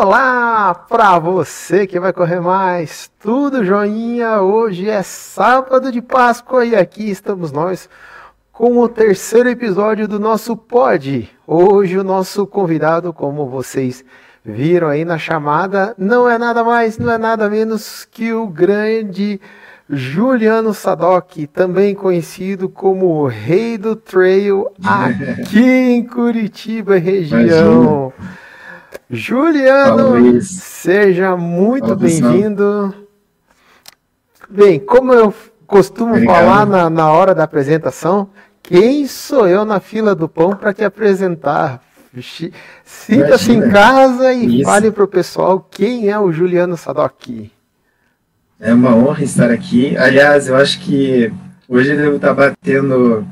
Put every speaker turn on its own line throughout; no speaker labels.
Olá para você que vai correr mais, tudo joinha? Hoje é sábado de Páscoa e aqui estamos nós com o terceiro episódio do nosso pod. Hoje o nosso convidado, como vocês viram aí na chamada, não é nada mais, não é nada menos que o grande Juliano Sadoc, também conhecido como o Rei do Trail aqui em Curitiba região. Juliano, seja muito bem-vindo. Bem, como eu costumo Obrigado. falar na, na hora da apresentação, quem sou eu na fila do pão para te apresentar? Sinta-se em casa e Isso. fale para o pessoal quem é o Juliano Sadoc.
É uma honra estar aqui. Aliás, eu acho que hoje eu devo estar batendo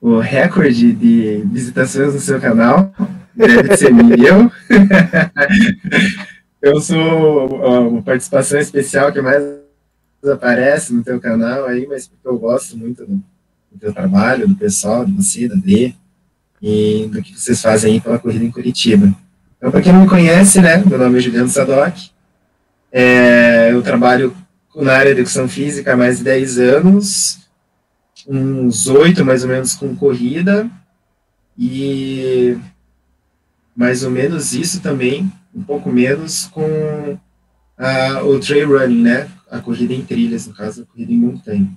o recorde de visitações no seu canal deve ser meu. eu sou uma participação especial que mais aparece no teu canal aí, mas porque eu gosto muito do, do teu trabalho, do pessoal, de você, da Dê, e do que vocês fazem aí pela corrida em Curitiba. Então, para quem não me conhece, né, meu nome é Juliano Sadoc, é, eu trabalho na área de educação física há mais de 10 anos, uns oito mais ou menos com corrida, e mais ou menos isso também, um pouco menos com a, o trail running, né? A corrida em trilhas, no caso, a corrida em montanha.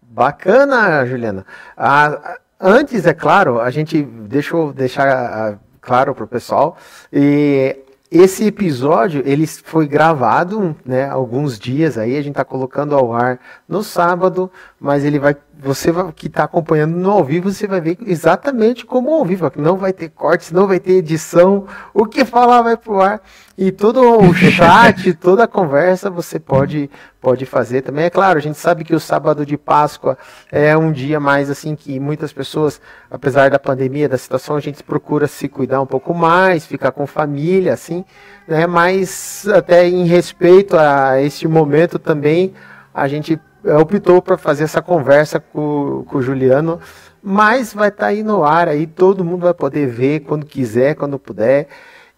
Bacana, Juliana. Ah, antes, é claro, a gente deixa deixar claro para o pessoal, e esse episódio ele foi gravado, né, alguns dias aí, a gente está colocando ao ar no sábado, mas ele vai você que está acompanhando no ao vivo, você vai ver exatamente como ao vivo. Não vai ter cortes, não vai ter edição. O que falar vai pro ar. E todo o chat, toda a conversa você pode, pode fazer também. É claro, a gente sabe que o sábado de Páscoa é um dia mais assim que muitas pessoas, apesar da pandemia, da situação, a gente procura se cuidar um pouco mais, ficar com família, assim, né? Mas até em respeito a este momento também, a gente optou para fazer essa conversa com, com o Juliano, mas vai estar tá aí no ar aí, todo mundo vai poder ver quando quiser, quando puder.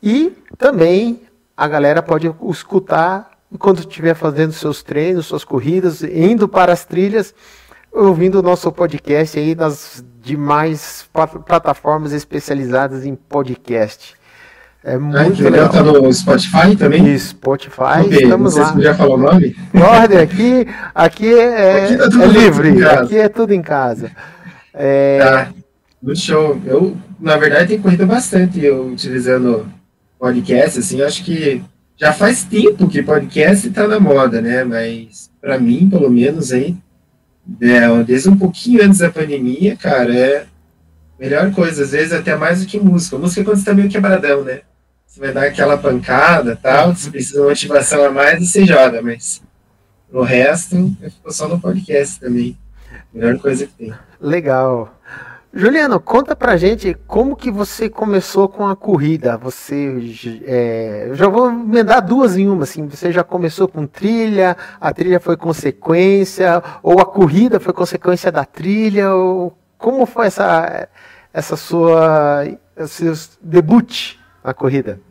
E também a galera pode escutar quando estiver fazendo seus treinos, suas corridas, indo para as trilhas, ouvindo o nosso podcast aí nas demais plataformas especializadas em podcast.
É muito ah, legal. Tá no Spotify também?
Spotify, okay, estamos
lá.
Se
já falou o nome?
Ordem, aqui, aqui é, aqui tá é livre, aqui é tudo em casa.
É... Tá, no show. Eu, na verdade, tenho corrido bastante eu utilizando podcast, assim, acho que já faz tempo que podcast está na moda, né? Mas para mim, pelo menos aí, é, desde um pouquinho antes da pandemia, cara, é melhor coisa, às vezes até mais do que música. Música é quando você tá meio quebradão, né? Você vai dar aquela pancada tal, você precisa de uma motivação a mais, você joga, mas no resto, eu fico só no podcast também. Melhor coisa que tem.
Legal. Juliano, conta pra gente como que você começou com a corrida. Você é, já vou emendar duas em uma, assim. Você já começou com trilha, a trilha foi consequência, ou a corrida foi consequência da trilha, ou como foi essa essa sua seu debut na corrida?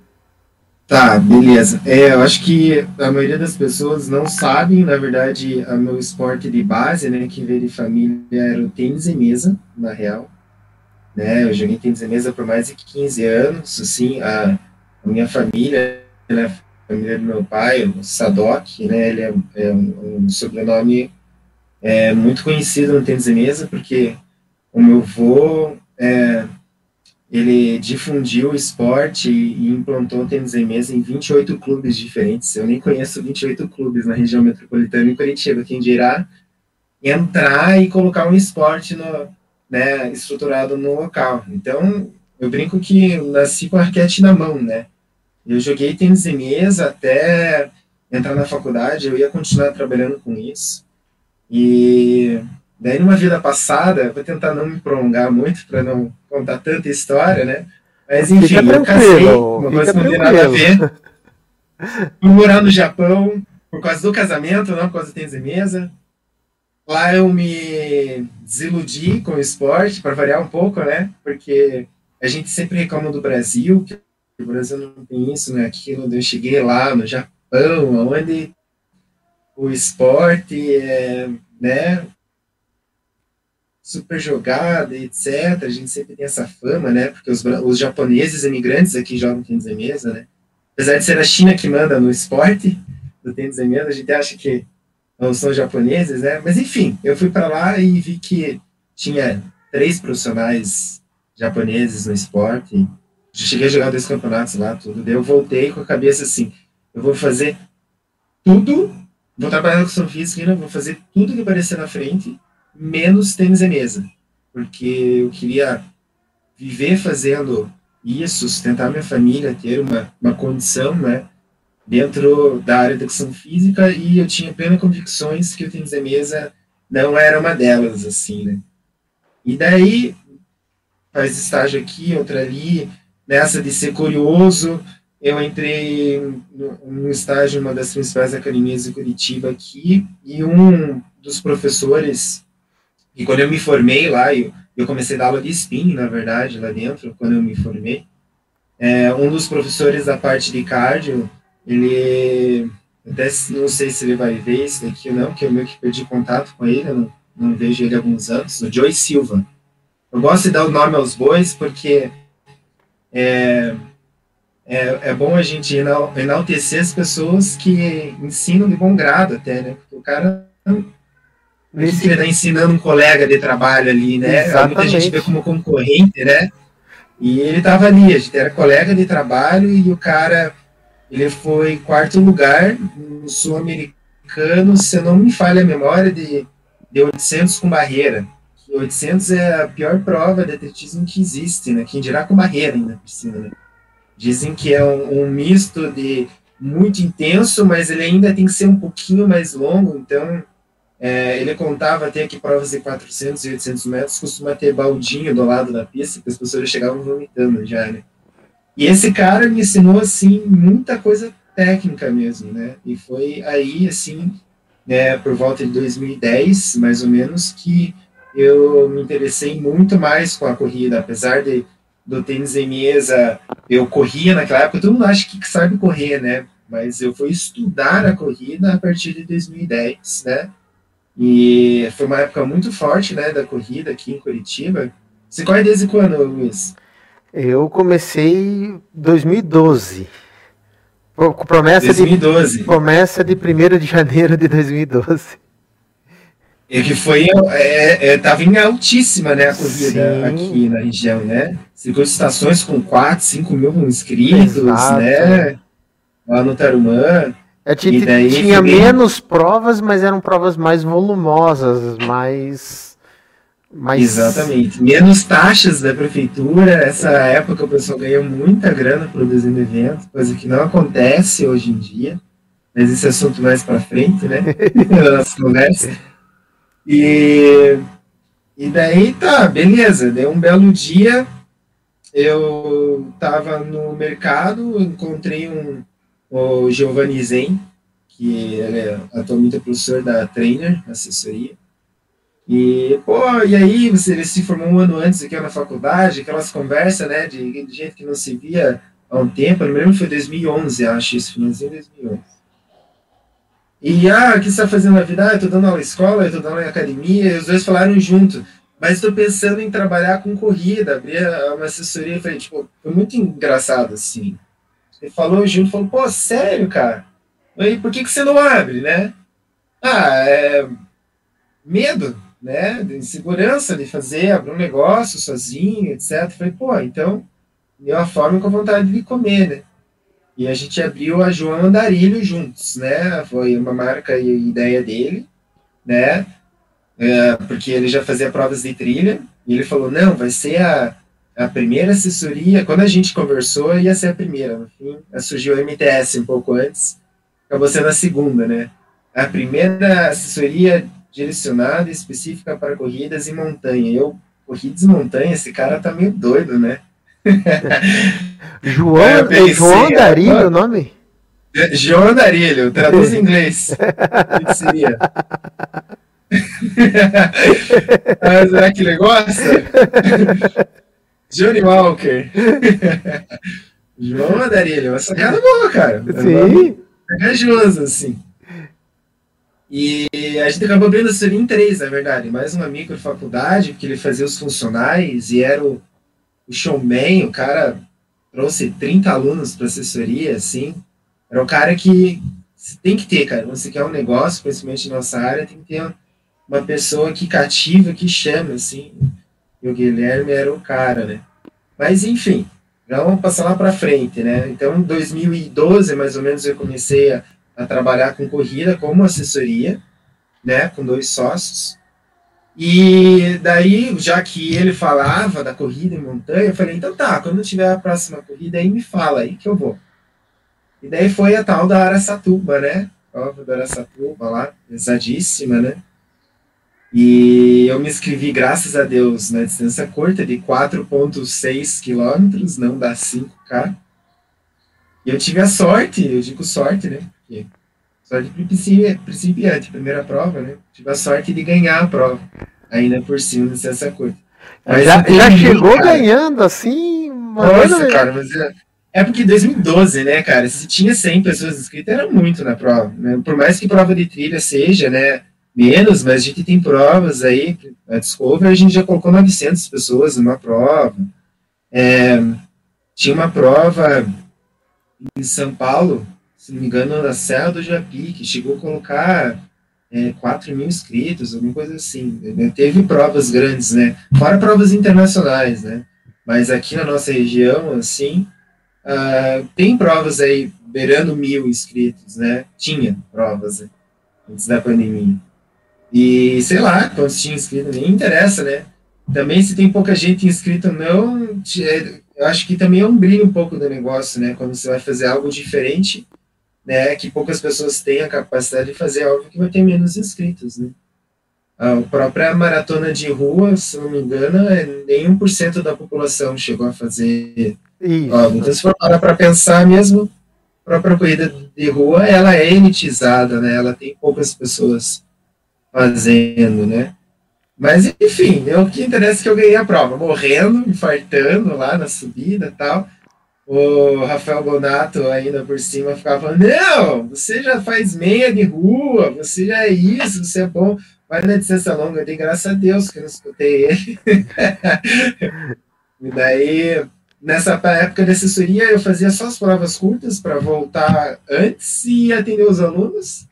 Tá, beleza. É, eu acho que a maioria das pessoas não sabem, na verdade, o meu esporte de base, né, que veio de família, era o tênis e mesa, na real. Né, eu joguei tênis e mesa por mais de 15 anos, assim, a, a minha família, né, a família do meu pai, o Sadok, né, ele é, é um, um, sobrenome é, muito conhecido no tênis e mesa, porque o meu avô é, ele difundiu o esporte e implantou o tênis em mesa em 28 clubes diferentes. Eu nem conheço 28 clubes na região metropolitana em Curitiba. Quem dirá entrar e colocar um esporte no, né, estruturado no local. Então, eu brinco que nasci com a raquete na mão, né? Eu joguei tênis em mesa até entrar na faculdade, eu ia continuar trabalhando com isso. E Daí, numa vida passada, vou tentar não me prolongar muito para não contar tanta história, né? Mas, enfim, fica eu casei, uma coisa que não tem nada a ver. Fui morar no Japão por causa do casamento, não por causa do tênis e mesa. Lá eu me desiludi com o esporte, para variar um pouco, né? Porque a gente sempre reclama do Brasil, que o Brasil não tem isso, né? Aquilo, eu cheguei lá no Japão, onde o esporte é, né, super jogado, etc. A gente sempre tem essa fama, né? Porque os, os japoneses imigrantes aqui jogam tênis de mesa, né? Apesar de ser a China que manda no esporte do tênis de mesa, a gente acha que não são japoneses, né? Mas enfim, eu fui para lá e vi que tinha três profissionais japoneses no esporte. Cheguei a jogar dois campeonatos lá, tudo. Daí eu voltei com a cabeça assim: eu vou fazer tudo Vou trabalhar na educação física, vou fazer tudo que aparecer na frente, menos tênis e mesa. Porque eu queria viver fazendo isso, sustentar minha família, ter uma, uma condição, né? Dentro da área de educação física e eu tinha plenas convicções que o tênis e mesa não era uma delas, assim, né? E daí, faz estágio aqui, outra ali, nessa de ser curioso, eu entrei no, estágio em uma das principais academias de Curitiba aqui, e um dos professores, e quando eu me formei lá, eu, eu comecei a dar aula de spin, na verdade, lá dentro, quando eu me formei, é, um dos professores da parte de cardio, ele, até não sei se ele vai ver isso daqui ou não, porque eu meio que perdi contato com ele, eu não, não vejo ele há alguns anos, o Joey Silva. Eu gosto de dar o nome aos bois, porque é, é, é bom a gente enaltecer as pessoas que ensinam de bom grado até, né? Porque o cara Nesse... ele está ensinando um colega de trabalho ali, né? Exatamente. Muita gente vê como concorrente, né? E ele estava ali, a gente era colega de trabalho e o cara, ele foi quarto lugar no sul-americano, se eu não me falha a memória, de, de 800 com barreira. 800 é a pior prova de atletismo que existe, né? Quem dirá com barreira ainda por cima, né? Dizem que é um, um, misto de muito intenso, mas ele ainda tem que ser um pouquinho mais longo. Então, é, ele contava até que provas de 400 e 800 metros costuma ter baldinho do lado da pista, que as pessoas chegavam vomitando já, né? E esse cara me ensinou, assim, muita coisa técnica mesmo, né? E foi aí, assim, né, por volta de 2010, mais ou menos, que eu me interessei muito mais com a corrida, apesar de do tênis em mesa, eu corria naquela época, todo mundo acha que sabe correr, né? Mas eu fui estudar a corrida a partir de 2010, né? E foi uma época muito forte, né, da corrida aqui em Curitiba. Você corre desde quando, Luiz?
Eu comecei em 2012. Promessa
2012.
de promessa de 1 de janeiro de 2012.
E que foi, é, é, tava em altíssima, né, a corrida Sim. aqui na região, né? Circuito estações com 4, 5 mil inscritos, Exato. né? Lá no Tarumã.
É, tinha, tinha menos provas, mas eram provas mais volumosas, mais, mais.
Exatamente. Menos taxas da prefeitura. Essa época o pessoal ganhou muita grana produzindo eventos, coisa que não acontece hoje em dia. Mas esse assunto mais para frente, né? Na nossa conversa. E, e daí tá, beleza. Deu um belo dia, eu tava no mercado, encontrei um, o Giovanni Zen, que é atualmente professor da Trainer, assessoria. E, pô, e aí, você, ele se formou um ano antes aqui na faculdade, aquelas conversas, né, de, de gente que não se via há um tempo, eu me lembro, foi 2011, acho, isso, finalzinho de 2011. E, ah, o que você está fazendo na vida? Ah, eu estou dando aula em escola, eu estou dando aula em academia, e os dois falaram junto. Mas estou pensando em trabalhar com corrida, abrir uma assessoria. Falei, tipo, foi muito engraçado, assim. Ele falou junto, falou, pô, sério, cara? E por que, que você não abre, né? Ah, é medo, né? De insegurança de fazer, abrir um negócio sozinho, etc. Falei, pô, então, deu a forma com vontade de comer, né? E a gente abriu a João Andarilho juntos, né? Foi uma marca e ideia dele, né? É, porque ele já fazia provas de trilha, e ele falou, não, vai ser a, a primeira assessoria, quando a gente conversou, ia ser a primeira, no fim, surgiu o MTS um pouco antes, acabou sendo a segunda, né? A primeira assessoria direcionada específica para corridas em montanha. Eu, corridas em montanha, esse cara tá meio doido, né?
João, é, pensei, João Andarilho o nome?
João Andarilho, traduz em inglês. seria? ah, será que ele gosta? Johnny Walker. João Andarilho, uma sacada boa, cara.
Sim.
Corajoso, assim. E a gente acabou abrindo a em três, na verdade. Mais uma microfaculdade, porque ele fazia os funcionais e era o, o showman, o cara trouxe 30 alunos para assessoria, assim. Era o cara que tem que ter, cara. Você quer um negócio, principalmente na nossa área, tem que ter uma pessoa que cativa, que chama, assim. E o Guilherme era o cara, né? Mas, enfim, já vamos passar lá para frente, né? Então, em 2012, mais ou menos, eu comecei a, a trabalhar com corrida como assessoria, né? Com dois sócios. E daí, já que ele falava da corrida em montanha, eu falei, então tá, quando tiver a próxima corrida aí, me fala aí que eu vou. E daí foi a tal da Araçatuba, né? Prova da Araçatuba lá, pesadíssima, né? E eu me inscrevi, graças a Deus, na distância curta de 4,6 quilômetros, não dá 5K. E eu tive a sorte, eu digo sorte, né? Porque sorte principiante, primeira prova, né? Tive a sorte de ganhar a prova, ainda por cima distância curta.
Mas já, já chegou cara. ganhando assim?
Nossa, cara, mas é, é porque 2012, né, cara? Se tinha 100 pessoas inscritas, era muito na prova. Né? Por mais que prova de trilha seja, né? Menos, mas a gente tem provas aí, a Discover a gente já colocou 900 pessoas numa prova. É, tinha uma prova em São Paulo, se não me engano, na Serra do Japi, que chegou a colocar é, 4 mil inscritos, alguma coisa assim. Né? Teve provas grandes, né? Fora provas internacionais, né? Mas aqui na nossa região, assim, uh, tem provas aí beirando mil inscritos, né? Tinha provas antes da pandemia. E sei lá quantos tinha inscrito, nem interessa, né? Também se tem pouca gente inscrita não, é, eu acho que também é um brilho um pouco do negócio, né? Quando você vai fazer algo diferente, né? Que poucas pessoas têm a capacidade de fazer algo que vai ter menos inscritos, né? A própria maratona de rua, se não me engano, é nem 1% da população chegou a fazer. Ó, então, se for para pensar mesmo, a própria corrida de rua, ela é elitizada, né? Ela tem poucas pessoas fazendo, né? Mas, enfim, é o que interessa é que eu ganhei a prova, morrendo, infartando lá na subida tal. O Rafael Bonato ainda por cima ficava falando, não, você já faz meia de rua, você já é isso, você é bom. Vai na distância longa, eu dei graças a Deus que eu não escutei ele. e daí, nessa época de assessoria, eu fazia só as provas curtas para voltar antes e atender os alunos.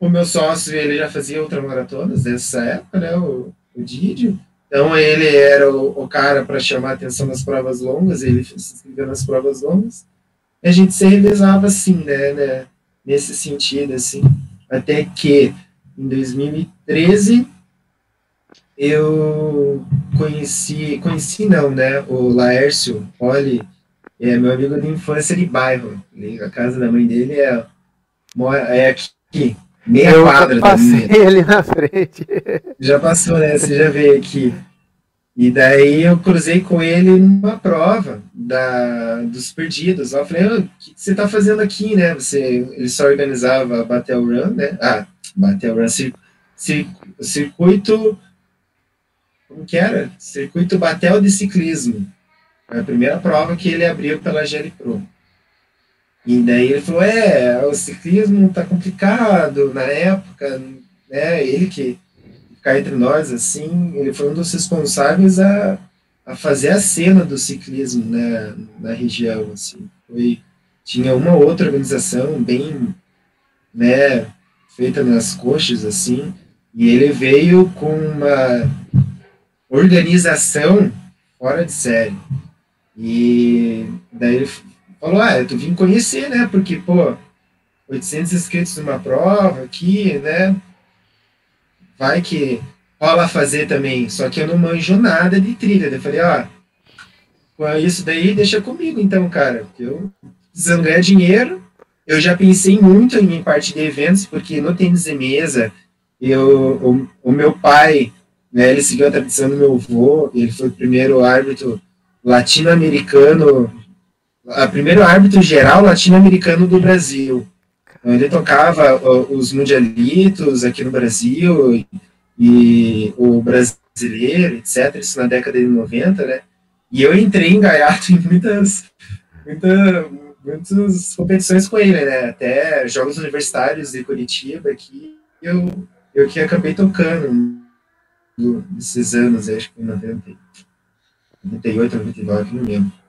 O meu sócio, ele já fazia ultramaratonas nessa época, né, o, o Didio. Então, ele era o, o cara para chamar atenção nas provas longas, ele se inscreveu nas provas longas. E a gente se revezava assim, né, né, nesse sentido, assim. Até que, em 2013, eu conheci, conheci não, né, o Laércio Poli, é meu amigo de infância de bairro. A casa da mãe dele é, é aqui, meia eu quadra
passei ele na frente.
Já passou, né? Você já veio aqui. E daí eu cruzei com ele numa prova da, dos perdidos. Eu falei, o que você está fazendo aqui, né? Você, ele só organizava Battle Run, né? Ah, Battle Run, cir, cir, circuito... Como que era? Circuito Batel de Ciclismo. Foi a primeira prova que ele abriu pela GL Pro. E daí ele falou, é, o ciclismo tá complicado na época, né? Ele que ficar entre nós, assim, ele foi um dos responsáveis a, a fazer a cena do ciclismo né, na região, assim. Foi, tinha uma outra organização bem, né, feita nas coxas, assim, e ele veio com uma organização fora de série. E daí falou, ah, tu vim conhecer, né? Porque, pô, 800 inscritos numa prova aqui, né? Vai que rola fazer também. Só que eu não manjo nada de trilha. Eu falei, ó, com isso daí, deixa comigo então, cara. Eu precisando ganhar dinheiro. Eu já pensei muito em parte de eventos, porque no tênis de mesa, eu, o, o meu pai, né, ele seguiu a tradição do meu avô, ele foi o primeiro árbitro latino-americano a primeiro árbitro geral latino-americano do Brasil. Ele tocava os mundialitos aqui no Brasil e, o brasileiro, etc. Isso na década de 90, né? E eu entrei em gaiato em muitas, muitas, muitas competições com ele, né? Até jogos universitários de Curitiba aqui, eu, eu que acabei tocando nesses anos, acho que em 90, 98, 99, não lembro.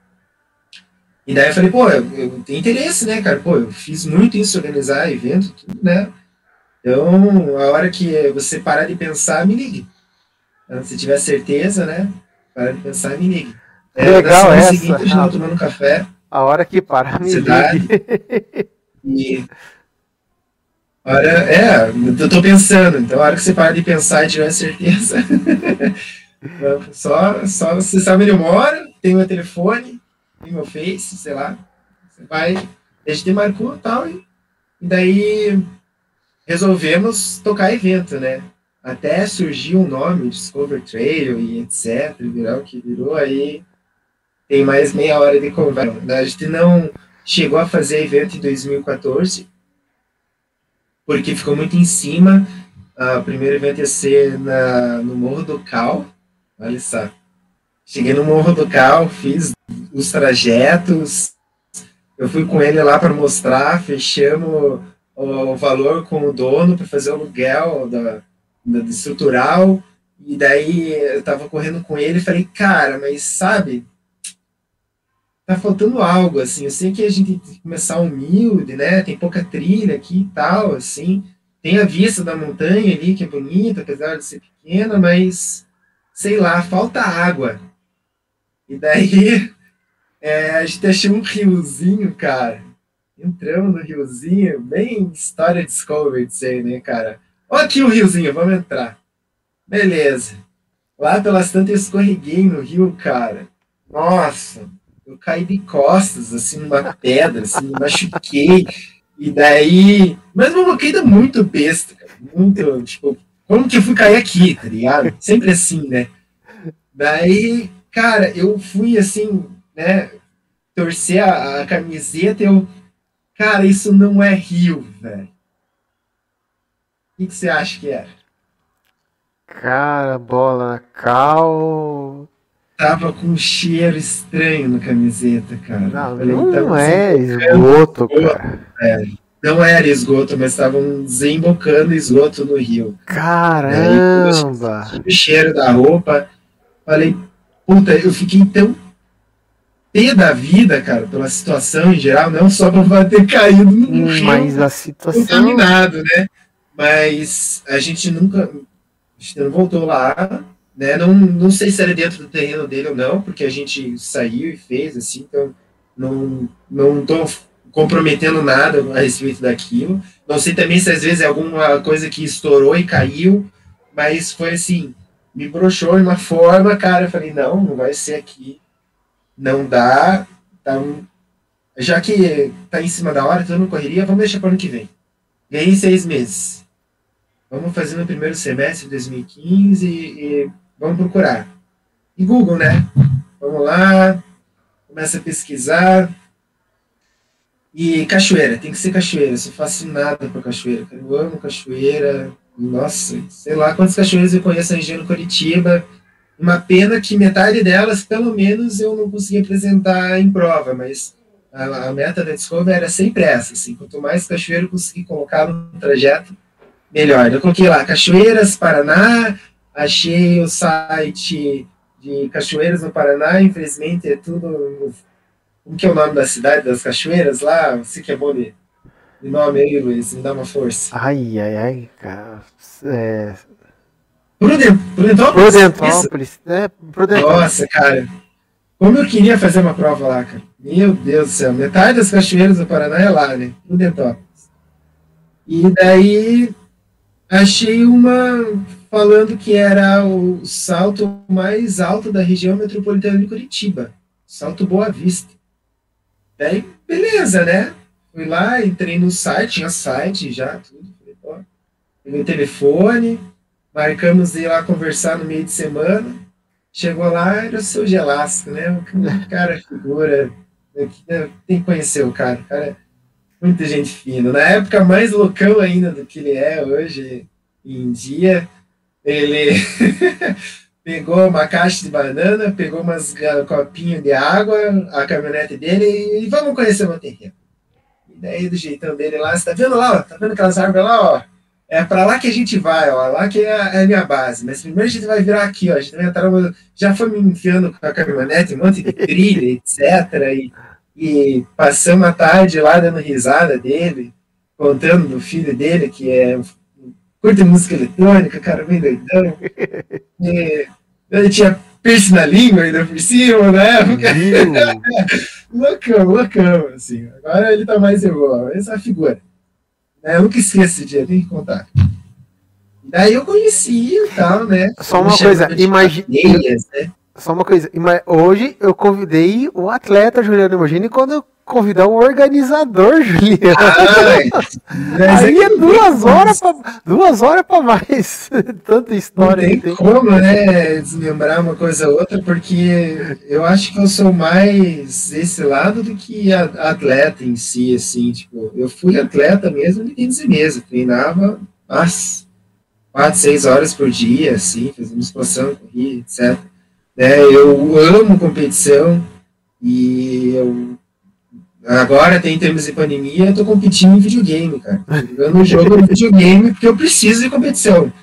E daí eu falei, pô, eu, eu, tenho interesse, né, cara? Pô, eu fiz muito isso, organizar evento, tudo, né? Então, a hora que você parar de pensar, me ligue. Então, se tiver certeza, né? Parar de pensar, me ligue.
É, Legal essa.
seguinte, a gente tomando café.
A hora que parar, me ligue.
E... Hora, é, eu tô pensando. Então, a hora que você parar de pensar e tiver certeza. só, só você sabe onde eu moro, tem meu telefone, meu Face, sei lá. Você vai, a gente marcou tal, e, daí resolvemos tocar evento, né? Até surgiu um nome, Discover Trail e etc, virar o que virou, aí tem mais meia hora de conversa. A gente não chegou a fazer evento em 2014, porque ficou muito em cima. Uh, o primeiro evento ia ser na, no Morro do Cal, olha só. Cheguei no Morro do Cal, fiz os trajetos, eu fui com ele lá para mostrar, fechamos o valor com o dono para fazer o aluguel da, da estrutural. E daí eu tava correndo com ele e falei, cara, mas sabe, tá faltando algo, assim. Eu sei que a gente tem que começar humilde, né? Tem pouca trilha aqui e tal, assim. Tem a vista da montanha ali, que é bonita, apesar de ser pequena, mas sei lá, falta água. E daí é, a gente achou um riozinho, cara. Entramos no riozinho, bem história Discovery, sei, né, cara? Olha aqui o riozinho, vamos entrar. Beleza. Lá pelas tantas eu escorreguei no rio, cara. Nossa, eu caí de costas, assim, numa pedra, assim, me machuquei. E daí. Mas uma queda muito besta, cara. Muito, tipo, como que eu fui cair aqui, tá ligado? Sempre assim, né? Daí, cara, eu fui assim, né? Torcer a, a camiseta, eu Cara, isso não é rio, velho. O que, você acha que era?
Cara, bola na cal.
Tava com um cheiro estranho na camiseta, cara.
Não, Falei, não é esgoto, cara.
É, não era esgoto, mas estavam desembocando esgoto no rio.
Caramba!
Aí, o cheiro da roupa. Falei, puta, eu fiquei tão pé da vida, cara, pela situação em geral, não só por ter caído no
rio, mas a situação
contaminado, né? Mas a gente nunca, a gente não voltou lá, né? Não, não sei se era dentro do terreno dele ou não, porque a gente saiu e fez assim, então não não tô comprometendo nada a respeito daquilo. Não sei também se às vezes é alguma coisa que estourou e caiu, mas foi assim, me broxou de uma forma, cara, eu falei, não, não vai ser aqui não dá. Então, já que tá em cima da hora, todo mundo correria, vamos deixar para ano que vem. Ganhei seis meses. Vamos fazer no primeiro semestre de 2015 e, e vamos procurar. E Google, né? Vamos lá, começa a pesquisar. E cachoeira, tem que ser cachoeira. Eu sou fascinado por cachoeira. Eu amo cachoeira. Nossa, sei lá quantas cachoeiras eu conheço na região Curitiba. Uma pena que metade delas, pelo menos, eu não consegui apresentar em prova, mas a, a meta da Discover era sempre essa, assim, quanto mais cachoeiro eu conseguir colocar no trajeto, melhor. Eu coloquei lá, Cachoeiras, Paraná, achei o site de Cachoeiras no Paraná, infelizmente é tudo... Como que é o nome da cidade das cachoeiras lá? Você que é bom de, de nome aí, Luiz, me dá uma força.
Ai, ai, ai, cara. É,
Prudentópolis?
Prudentópolis, é,
Prudentópolis. Nossa, cara. Como eu queria fazer uma prova lá, cara. Meu Deus do céu. Metade das cachoeiras do Paraná é lá, né? Prudentópolis. E daí achei uma falando que era o salto mais alto da região metropolitana de Curitiba. Salto Boa Vista. Daí, beleza, né? Fui lá, entrei no site, tinha site já, tudo. Peguei o telefone, Marcamos de ir lá conversar no meio de semana. Chegou lá, era o seu Gelasco, né? Um cara figura. Né, tem que conhecer o cara. O cara é muita gente fina. Na época, mais loucão ainda do que ele é hoje em dia. Ele pegou uma caixa de banana, pegou umas copinhos de água, a caminhonete dele e, vamos conhecer o terreno. E daí, do jeitão dele lá, você tá vendo lá, ó, tá vendo aquelas árvores lá, ó? É para lá que a gente vai, ó, lá que é a, é a, minha base. Mas primeiro a gente vai virar aqui, ó. A gente vai entrar, já foi me enfiando com a caminhonete, um monte de trilha, etc. E, e passamos a tarde lá dando risada dele, contando do filho dele, que é curte música eletrônica, cara, bem doidão. E, ele tinha piercing na língua ainda por cima, né? loucão, loucão, assim. Agora ele tá mais igual, essa figura. Né? Eu nunca esqueço esse dia, tem que contar. Daí eu conheci e tal, né?
Só uma coisa, imagina. Né? Só uma coisa, hoje eu convidei o atleta Juliano Imagine quando eu convidar o organizador, Juliano. Ah, Aí é, duas horas, pra, duas horas para mais. Tanta história.
Não tem, como, né, desmembrar uma coisa ou outra, porque eu acho que eu sou mais esse lado do que atleta em si, assim, tipo, eu fui atleta mesmo de 15 meses, treinava as quatro, seis horas por dia, assim, fazia musculação, corria, etc. É, eu amo competição e eu Agora tem termos de pandemia, eu tô competindo em videogame, cara. Jogando jogo no videogame porque eu preciso de competição.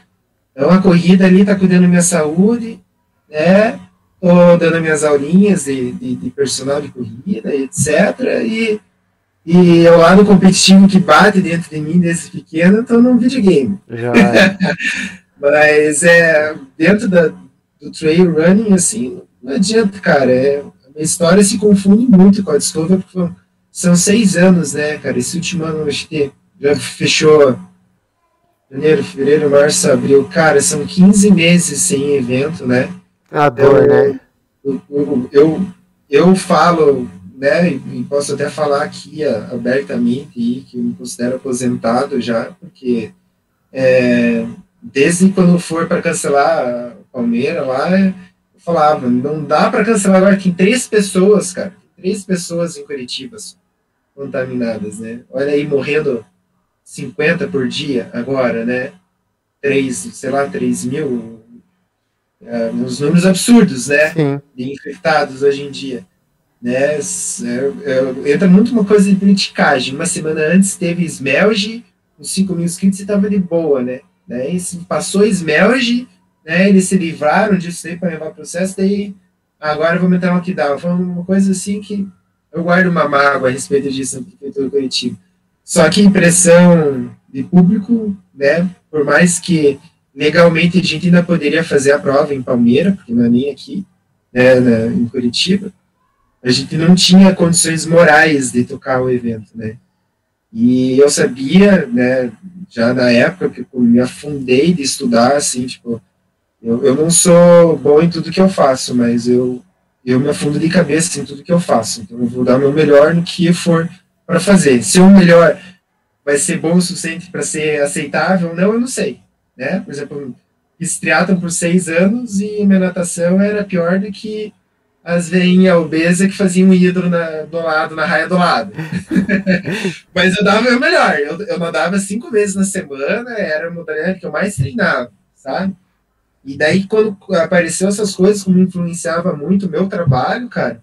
Então a corrida ali tá cuidando da minha saúde, né? Tô dando minhas aulinhas de, de, de personal de corrida, etc. E, e eu lá no competitivo que bate dentro de mim desde pequeno, tô no videogame. Já é. Mas é, dentro da, do trail running, assim, não adianta, cara. É, a minha história se confunde muito com a Discovery, porque são seis anos, né, cara? Esse último ano acho que já fechou janeiro, fevereiro, março, abril. Cara, são 15 meses sem evento, né?
A dor, então, né?
Eu, eu, eu, eu, falo, né, e posso até falar aqui abertamente que eu me considero aposentado já, porque é, desde quando for para cancelar Palmeira lá, eu falava, não dá para cancelar agora, tem três pessoas, cara, três pessoas em Curitiba contaminadas, né? Olha aí, morrendo 50 por dia agora, né? 3, sei lá, 3 mil, uh, uns números absurdos, né? Sim. De infectados hoje em dia. Né? É, é, entra muito uma coisa de politicagem. Uma semana antes teve Smelge, uns 5 mil inscritos e estava de boa, né? né? E passou Smelge, né? Eles se livraram disso aí para levar processo, daí agora vamos entrar no lockdown. Foi uma coisa assim que eu guardo uma mágoa a respeito disso na Prefeitura Curitiba. Só que impressão de público, né, por mais que legalmente a gente ainda poderia fazer a prova em Palmeira, porque não é nem aqui, né, na, em Curitiba, a gente não tinha condições morais de tocar o evento, né. E eu sabia, né, já na época que eu me afundei de estudar, assim, tipo, eu, eu não sou bom em tudo que eu faço, mas eu eu me afundo de cabeça em tudo que eu faço. Então, eu vou dar o meu melhor no que for para fazer. Se o melhor vai ser bom o suficiente para ser aceitável não, eu não sei. Né? Por exemplo, fiz triatlon por seis anos e minha natação era pior do que as veinhas obesas que faziam um hidro na, do lado, na raia do lado. Mas eu dava o meu melhor. Eu, eu nadava cinco vezes na semana, era a modalidade que eu mais treinava, sabe? E daí, quando apareceu essas coisas que me influenciava muito o meu trabalho, cara,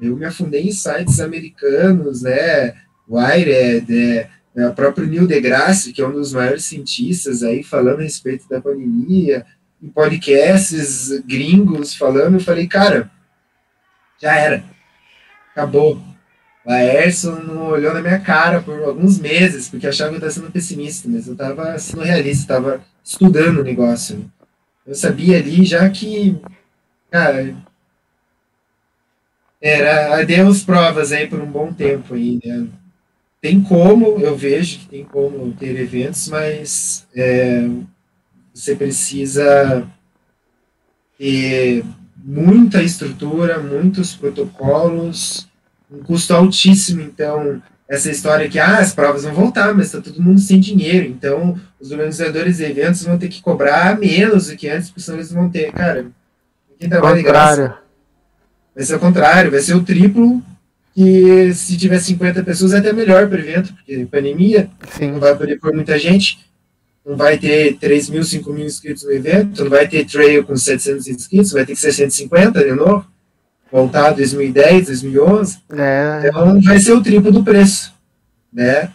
eu me afundei em sites americanos, né? Wired, é, é, o próprio Neil deGrasse, que é um dos maiores cientistas aí, falando a respeito da pandemia, em podcasts gringos falando, eu falei, cara, já era, acabou. Laércio não olhou na minha cara por alguns meses, porque achava que eu estava sendo pessimista, mas eu estava sendo realista, estava estudando o negócio. Né? Eu sabia ali já que, cara, era, demos provas aí por um bom tempo aí, né? Tem como, eu vejo que tem como ter eventos, mas é, você precisa ter muita estrutura, muitos protocolos, um custo altíssimo, então essa história que ah, as provas vão voltar, mas está todo mundo sem dinheiro, então os organizadores de eventos vão ter que cobrar menos do que antes, porque senão eles vão ter, cara, quem trabalha de graça. Vai ser o contrário, vai ser o triplo que se tiver 50 pessoas é até melhor para o evento, porque pandemia, Sim. não vai poder pôr muita gente. não vai ter 3 mil, 5 mil inscritos no evento, não vai ter trail com 700 inscritos, vai ter que ser 150 de novo, voltar 2010, 2011. É. Então vai ser o triplo do preço, né?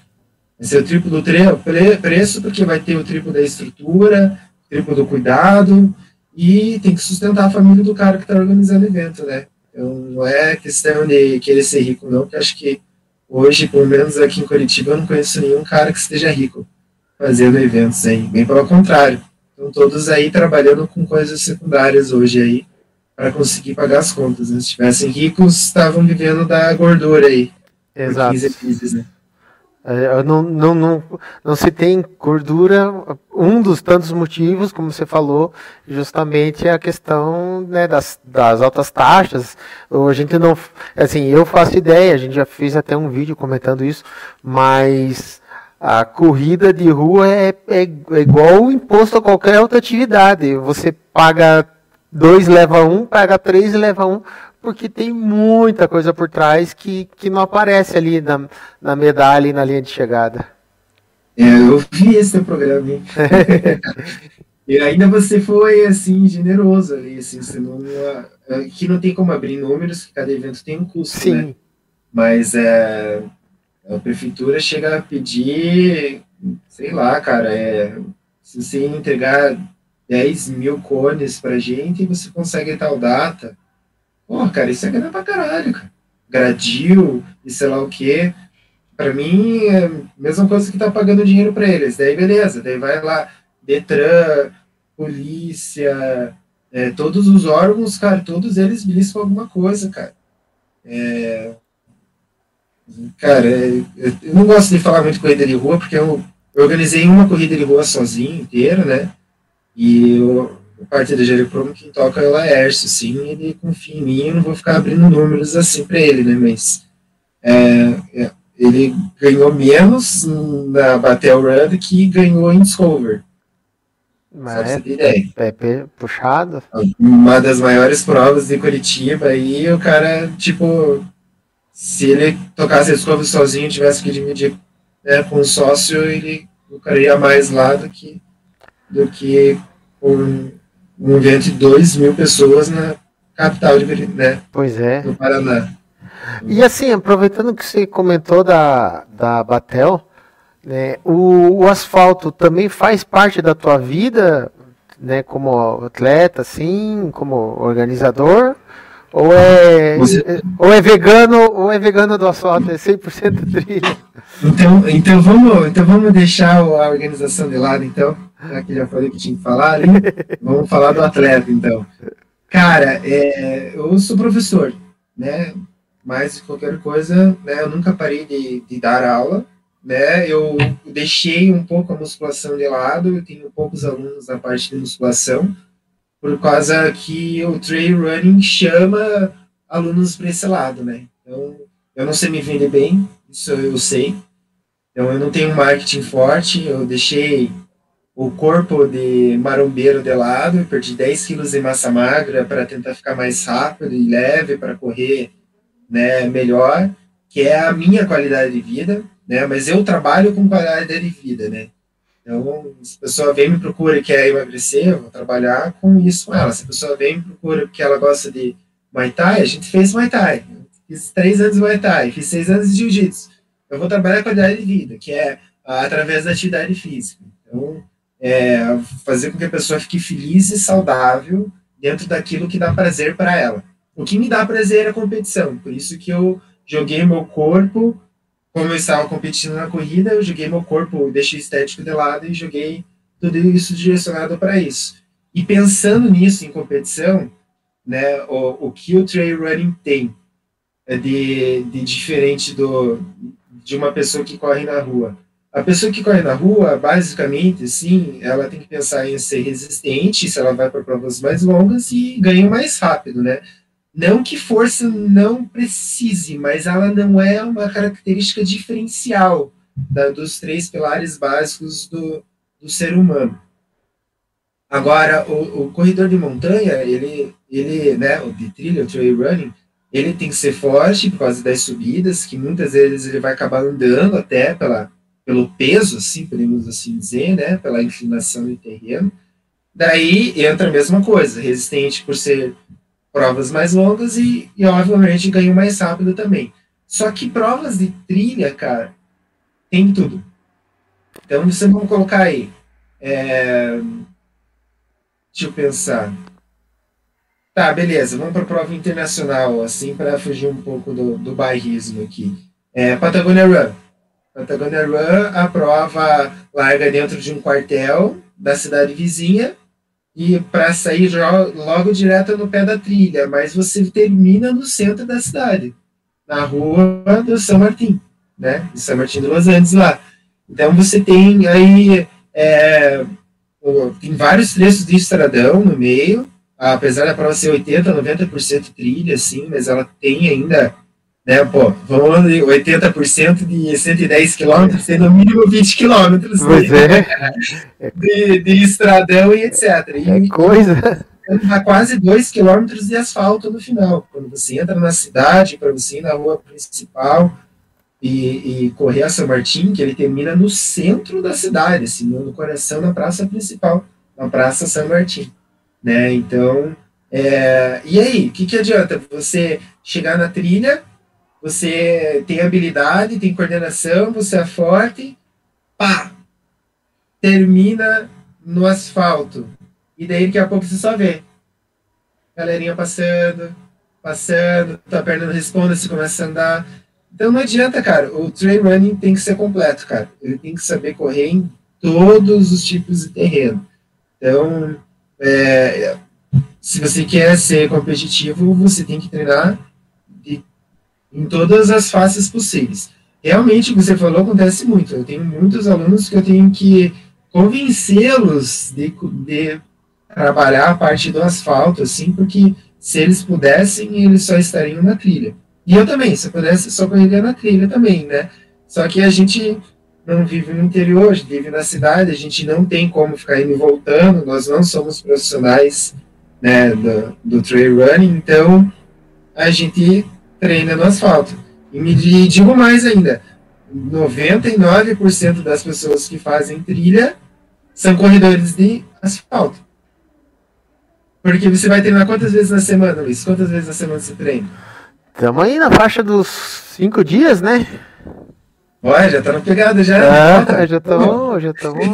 Vai ser o triplo do pre preço, porque vai ter o triplo da estrutura, o triplo do cuidado, e tem que sustentar a família do cara que está organizando o evento, né? Então não é questão de querer ser rico, não, porque acho que hoje, pelo menos aqui em Curitiba, eu não conheço nenhum cara que esteja rico fazendo eventos aí, bem pelo contrário. Estão todos aí trabalhando com coisas secundárias hoje aí, para conseguir pagar as contas. Né? Se estivessem ricos, estavam vivendo da gordura aí.
Exato. 15 meses, né? É, não, não, não, não se tem gordura. Um dos tantos motivos, como você falou, justamente é a questão né, das, das altas taxas. A gente não. Assim, eu faço ideia, a gente já fez até um vídeo comentando isso, mas a corrida de rua é, é, é igual o imposto a qualquer outra atividade. Você paga dois, leva um, paga três, leva um, porque tem muita coisa por trás que, que não aparece ali na, na medalha e na linha de chegada.
É, eu vi esse programa, hein? e ainda você foi, assim, generoso ali, assim, você não... Aqui não tem como abrir números, cada evento tem um custo, Sim. né? Mas é, a prefeitura chega a pedir, sei lá, cara, é, se você entregar 10 mil cones pra gente, você consegue tal data. Pô, cara, isso é grana pra caralho, cara. Gradil e sei lá o quê. Pra mim, é a mesma coisa que tá pagando dinheiro pra eles. Daí, beleza. Daí vai lá, Detran, polícia, é, todos os órgãos, cara, todos eles beliscam alguma coisa, cara. É, Cara, é, eu não gosto de falar muito corrida de rua, porque eu, eu organizei uma corrida de rua sozinho, inteira, né? E eu, a parte da Jerry Promo, quem toca é o Laércio, sim, ele confia em mim, eu não vou ficar abrindo números assim para ele, né? Mas é, é, ele ganhou menos na Batel Run que ganhou em Discover.
Mas é, é, puxado.
Uma das maiores provas de Curitiba, aí o cara, tipo, se ele tocasse as covas sozinho, tivesse que dividir né, com o sócio, ele lucraria mais lá do que, do que um, um evento de 2 mil pessoas na capital de né,
pois é.
do Paraná.
E assim, aproveitando que você comentou da, da Batel, né, o, o asfalto também faz parte da tua vida, né, como atleta, assim, como organizador? Ou é, Você... ou é vegano, ou é vegano do asfalto, é 100% trilha.
Então, então, vamos, então vamos deixar a organização de lado, então, já que já falei que tinha que falar, hein? vamos falar do atleta, então. Cara, é, eu sou professor, né? Mas qualquer coisa, né? Eu nunca parei de, de dar aula, né? Eu deixei um pouco a musculação de lado, eu tenho poucos alunos na parte de musculação, por causa que o trail running chama alunos para esse lado, né? Então, eu não sei me vender bem, isso eu sei. Então, eu não tenho marketing forte, eu deixei o corpo de marombeiro de lado, perdi 10 quilos de massa magra para tentar ficar mais rápido e leve para correr né, melhor, que é a minha qualidade de vida, né? Mas eu trabalho com qualidade de vida, né? Então, se a pessoa vem me procura e quer emagrecer, eu vou trabalhar com isso com ela. Se a pessoa vem me procura porque ela gosta de Muay Thai, a gente fez Muay Thai. fiz três anos de Muay Thai, fiz seis anos de Jiu-Jitsu. Eu vou trabalhar com a qualidade de vida, que é através da atividade física. Então, é, fazer com que a pessoa fique feliz e saudável dentro daquilo que dá prazer para ela. O que me dá prazer é a competição, por isso que eu joguei meu corpo como eu estava competindo na corrida, eu joguei meu corpo, deixei estético de lado e joguei tudo isso direcionado para isso. E pensando nisso em competição, né, o, o que o trail running tem é de, de diferente do, de uma pessoa que corre na rua. A pessoa que corre na rua, basicamente, sim, ela tem que pensar em ser resistente, se ela vai para provas mais longas e ganha mais rápido, né? Não que força não precise, mas ela não é uma característica diferencial da, dos três pilares básicos do, do ser humano. Agora, o, o, corredor de montanha, ele, ele, né, o de trilha, o trail running, ele tem que ser forte por causa das subidas, que muitas vezes ele vai acabar andando até pela, pelo peso, assim, podemos assim dizer, né, pela inclinação do terreno. Daí entra a mesma coisa, resistente por ser provas mais longas e, e obviamente ganho mais rápido também. Só que provas de trilha, cara, tem tudo. Então você vamos colocar aí. É... Deixa eu pensar. Tá, beleza, vamos para a prova internacional, assim, para fugir um pouco do, do bairrismo aqui. É, Patagonia Run. Patagonia Run, a prova larga dentro de um quartel da cidade vizinha e para sair logo direto no pé da trilha, mas você termina no centro da cidade, na rua do São Martim, né? De São Martim de Los Andes lá. Então você tem aí é, tem vários trechos de estradão no meio, apesar da prova ser 80, 90% trilha, assim, mas ela tem ainda, né, pô, vamos de 80% de 110 quilômetros, tem no mínimo 20 quilômetros
né?
é. de, de, estradão e etc. E,
é coisa.
Dá quase 2 quilômetros de asfalto no final, quando você entra na cidade, para você ir na rua principal, e, e, correr a São Martim, que ele termina no centro da cidade, assim, no coração da praça principal, na Praça São Martim, né? Então, é, e aí, o que, que adianta você chegar na trilha, você tem habilidade, tem coordenação, você é forte, pá, termina no asfalto, e daí daqui a pouco você só vê galerinha passando, passando, tua perna não responde, você começa a andar, então não adianta, cara. O trail running tem que ser completo, cara. Ele tem que saber correr em todos os tipos de terreno. Então, é, se você quer ser competitivo, você tem que treinar em todas as faces possíveis. Realmente, o que você falou acontece muito. Eu tenho muitos alunos que eu tenho que convencê-los de, de trabalhar a parte do asfalto, assim, porque se eles pudessem, eles só estariam na trilha. E eu também, se eu pudesse, só correria na trilha também, né? Só que a gente não vive no interior, a gente vive na cidade, a gente não tem como ficar indo e voltando, nós não somos profissionais né, do, do trail running, então a gente treina no asfalto. E me digo mais ainda, 99% das pessoas que fazem trilha são corredores de asfalto. Porque você vai treinar quantas vezes na semana, Luiz? Quantas vezes na semana você treina?
Estamos aí na faixa dos cinco dias, né?
Olha, já tá na pegada já.
Ah, já estamos, já estamos.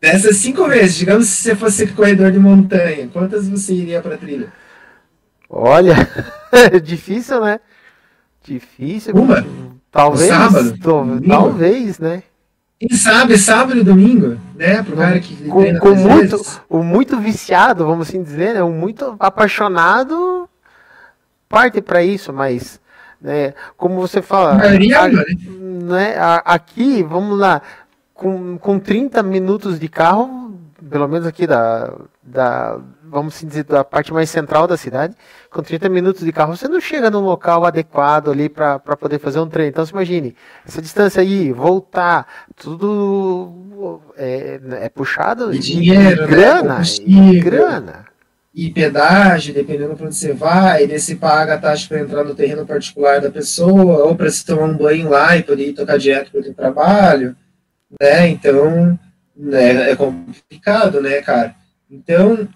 Dessas cinco vezes, digamos se você fosse corredor de montanha, quantas você iria para trilha?
Olha, difícil, né? Difícil.
Uma?
Talvez.
sábado?
talvez, né?
Quem sabe, sábado e domingo, né? Pro cara que
com, com muito, o muito viciado, vamos assim dizer, né? O muito apaixonado parte para isso, mas né, como você fala, a, né, a, aqui, vamos lá, com, com 30 minutos de carro, pelo menos aqui da, da vamos dizer, da parte mais central da cidade, com 30 minutos de carro, você não chega num local adequado ali para poder fazer um treino. Então, se imagine, essa distância aí, voltar, tudo é, é puxado
e dinheiro,
né, grana,
né?
e grana
e pedágio, dependendo para onde você vai, e se paga a taxa para entrar no terreno particular da pessoa, ou para se tomar um banho lá e poder ir tocar direto para o trabalho, né? Então, né, é complicado, né, cara? Então,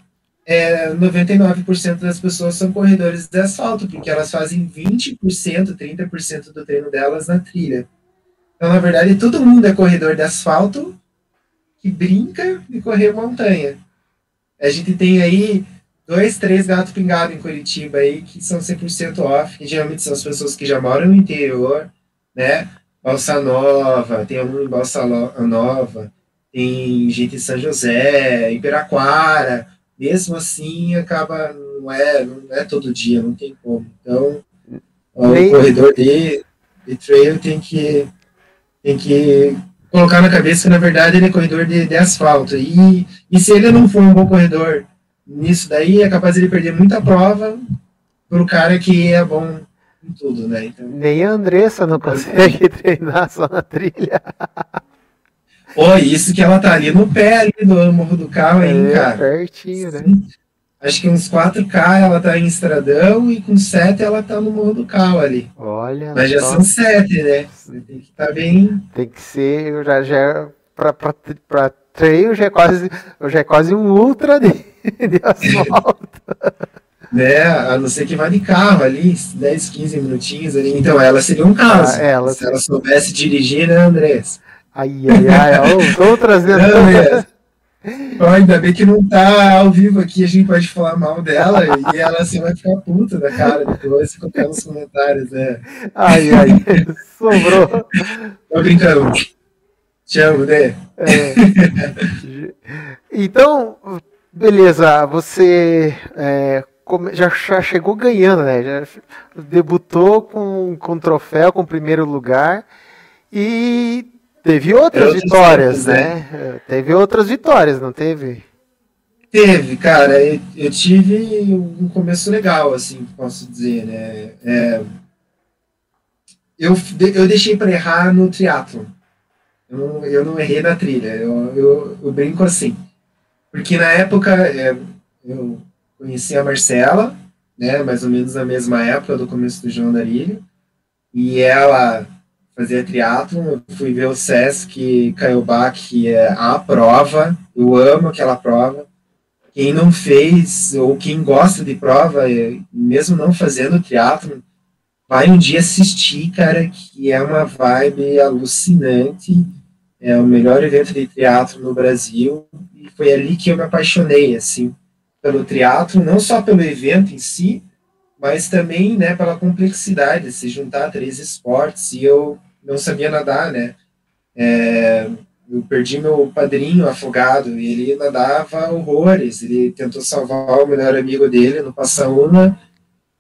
é, 99% das pessoas são corredores de asfalto, porque elas fazem 20%, 30% do treino delas na trilha. Então, na verdade, todo mundo é corredor de asfalto que brinca de correr montanha. A gente tem aí dois, três gatos pingados em Curitiba aí que são 100% off, que geralmente são as pessoas que já moram no interior, né? Balsa Nova, tem aluno em Balsa Nova, tem gente em São José, em Piraquara, mesmo assim acaba, não é, não é todo dia, não tem como. Então, o corredor de, de trail tem que, tem que colocar na cabeça que na verdade ele é corredor de, de asfalto. E, e se ele não for um bom corredor nisso daí é capaz de ele perder muita prova pro cara que é bom em tudo, né? Então,
Nem a Andressa não consegue treinar só na trilha.
Pô, isso que ela tá ali no pé ali do morro do carro, hein, é, cara?
Pertinho, né?
acho que uns 4K ela tá em Estradão e com 7 ela tá no Morro do Cal ali.
Olha.
Mas já só... são 7, né? Tem que estar tá bem.
Tem que ser, já, já pra, pra, pra trail já é quase, já é quase um ultra de, de asfalto.
né? A não ser que vá de carro ali, 10, 15 minutinhos ali. Então ela seria um caso. Ah, ela, se ela soubesse dirigir, né, Andrés?
Ai, ai, ai, estou trazendo. Não, é.
Oh, ainda bem que não tá ao vivo aqui, a gente pode falar mal dela e ela assim vai ficar puta da cara depois, colocar nos comentários, né?
Ai, ai, sobrou.
Tô brincando. Te amo, né? É.
Então, beleza, você é, já, já, chegou ganhando, né? Já debutou com, com troféu, com primeiro lugar e teve outras vitórias, né? né? Teve outras vitórias, não teve?
Teve, cara. Eu, eu, tive um começo legal, assim, posso dizer, né? É, eu, eu deixei para errar no triatlo. Eu não, eu não errei na trilha. Eu, eu, eu brinco assim. Porque na época é, eu conheci a Marcela, né, mais ou menos na mesma época do começo do João Darilho, e ela fazia triatlon, eu fui ver o Sesc Caiobá, que é a prova, eu amo aquela prova. Quem não fez, ou quem gosta de prova, mesmo não fazendo triatlon, vai um dia assistir, cara, que é uma vibe alucinante, é o melhor evento de triatlo no Brasil, e foi ali que eu me apaixonei, assim, pelo triatlo, não só pelo evento em si, mas também, né, pela complexidade, se juntar três esportes, e eu não sabia nadar, né, é, eu perdi meu padrinho afogado, e ele nadava horrores, ele tentou salvar o melhor amigo dele no Passaúna,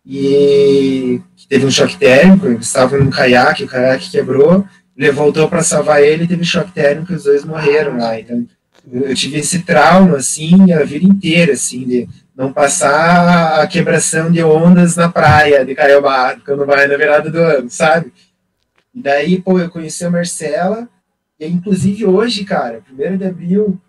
e teve um choque térmico, eles estavam num caiaque, o caiaque quebrou, ele voltou para salvar ele teve choque térmico e os dois morreram lá. Então, eu tive esse trauma, assim, a vida inteira, assim, de não passar a quebração de ondas na praia de Caiobá, quando vai na virada do ano, sabe? E daí, pô, eu conheci a Marcela, e inclusive hoje, cara, 1 de abril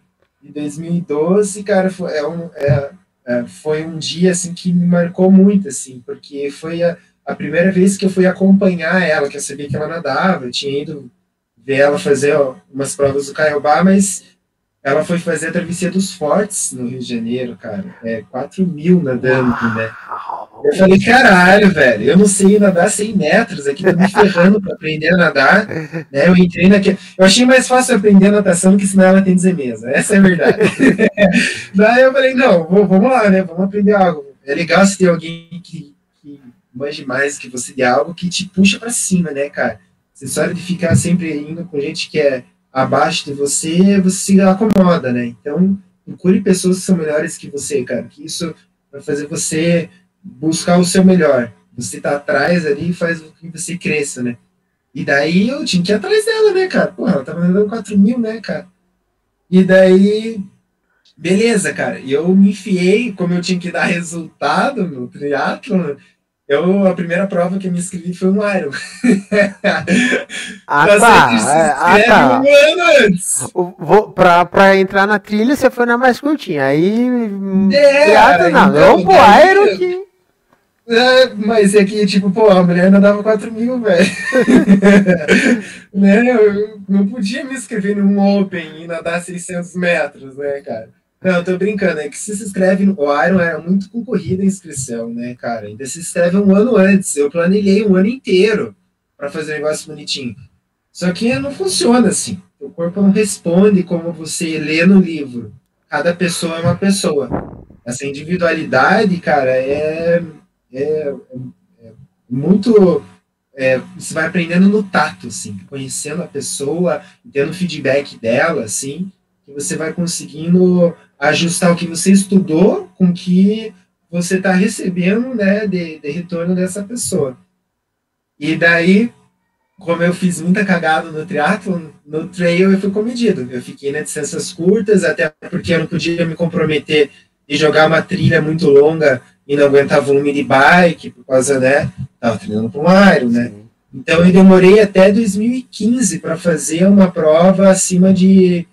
de 2012, cara, foi, é um, é, é, foi um dia, assim, que me marcou muito, assim, porque foi a, a primeira vez que eu fui acompanhar ela, que eu sabia que ela nadava, eu tinha ido ver ela fazer ó, umas provas do Caiobá, mas ela foi fazer a travessia dos fortes no Rio de Janeiro, cara. É 4 mil nadando, né? Eu falei, caralho, velho, eu não sei nadar 100 metros aqui, tô me ferrando pra aprender a nadar. Né? Eu entrei naquele. Eu achei mais fácil aprender natação do que ensinar ela a ter mesa. Essa é a verdade. Daí eu falei, não, vamos lá, né? Vamos aprender algo. É legal se ter alguém que, que manje mais que você de algo que te puxa para cima, né, cara? Você só de ficar sempre indo com gente que é abaixo de você, você se acomoda, né? Então, procure pessoas que são melhores que você, cara, que isso vai fazer você buscar o seu melhor. Você tá atrás ali e faz com que você cresça, né? E daí eu tinha que ir atrás dela, né, cara? Porra, ela tava dando 4 mil, né, cara? E daí, beleza, cara. E eu me enfiei, como eu tinha que dar resultado no triatlo, eu, a primeira prova que eu me inscrevi foi um Iron.
ah, tá. É, ah, tá. Um ano antes. Vou, pra, pra entrar na trilha, você foi na mais curtinha. Aí.
É, não.
Então, eu pro Iron que.
É, mas é que, tipo, pô, a mulher nadava 4 mil, velho. né? Eu não podia me inscrever num Open e nadar 600 metros, né, cara? Não, eu tô brincando, é que se se inscreve no Iron era muito concorrida a inscrição, né, cara? Ainda se inscreve um ano antes. Eu planejei um ano inteiro para fazer um negócio bonitinho. Só que não funciona assim. O corpo não responde como você lê no livro. Cada pessoa é uma pessoa. Essa individualidade, cara, é, é, é muito. É, você vai aprendendo no tato, assim, conhecendo a pessoa, tendo feedback dela, assim, que você vai conseguindo ajustar o que você estudou com o que você está recebendo né, de, de, retorno dessa pessoa. E daí, como eu fiz muita cagada no triatlo, no trail eu fui comedido. Eu fiquei nas distâncias curtas, até porque eu não podia me comprometer de jogar uma trilha muito longa e não aguentar volume de bike, por causa, né? Tava treinando para um Iron, né? Então eu demorei até 2015 para fazer uma prova acima de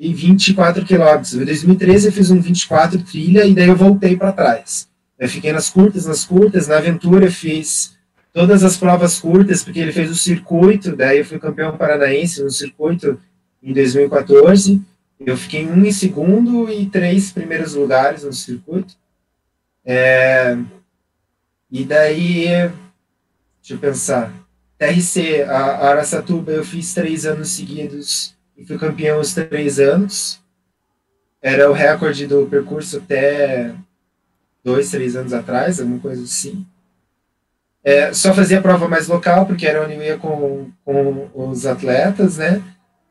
e 24 quilômetros. Em 2013 eu fiz um 24 trilha e daí eu voltei para trás. Eu fiquei nas curtas, nas curtas, na aventura eu fiz todas as provas curtas, porque ele fez o circuito, daí eu fui campeão paranaense no circuito em 2014. Eu fiquei um em segundo e três primeiros lugares no circuito. É, e daí, deixa eu pensar, TRC, a Aracatuba, eu fiz três anos seguidos e fui campeão os três anos. Era o recorde do percurso até dois, três anos atrás, alguma coisa assim. É, só fazia prova mais local, porque era onde eu ia com, com os atletas, né?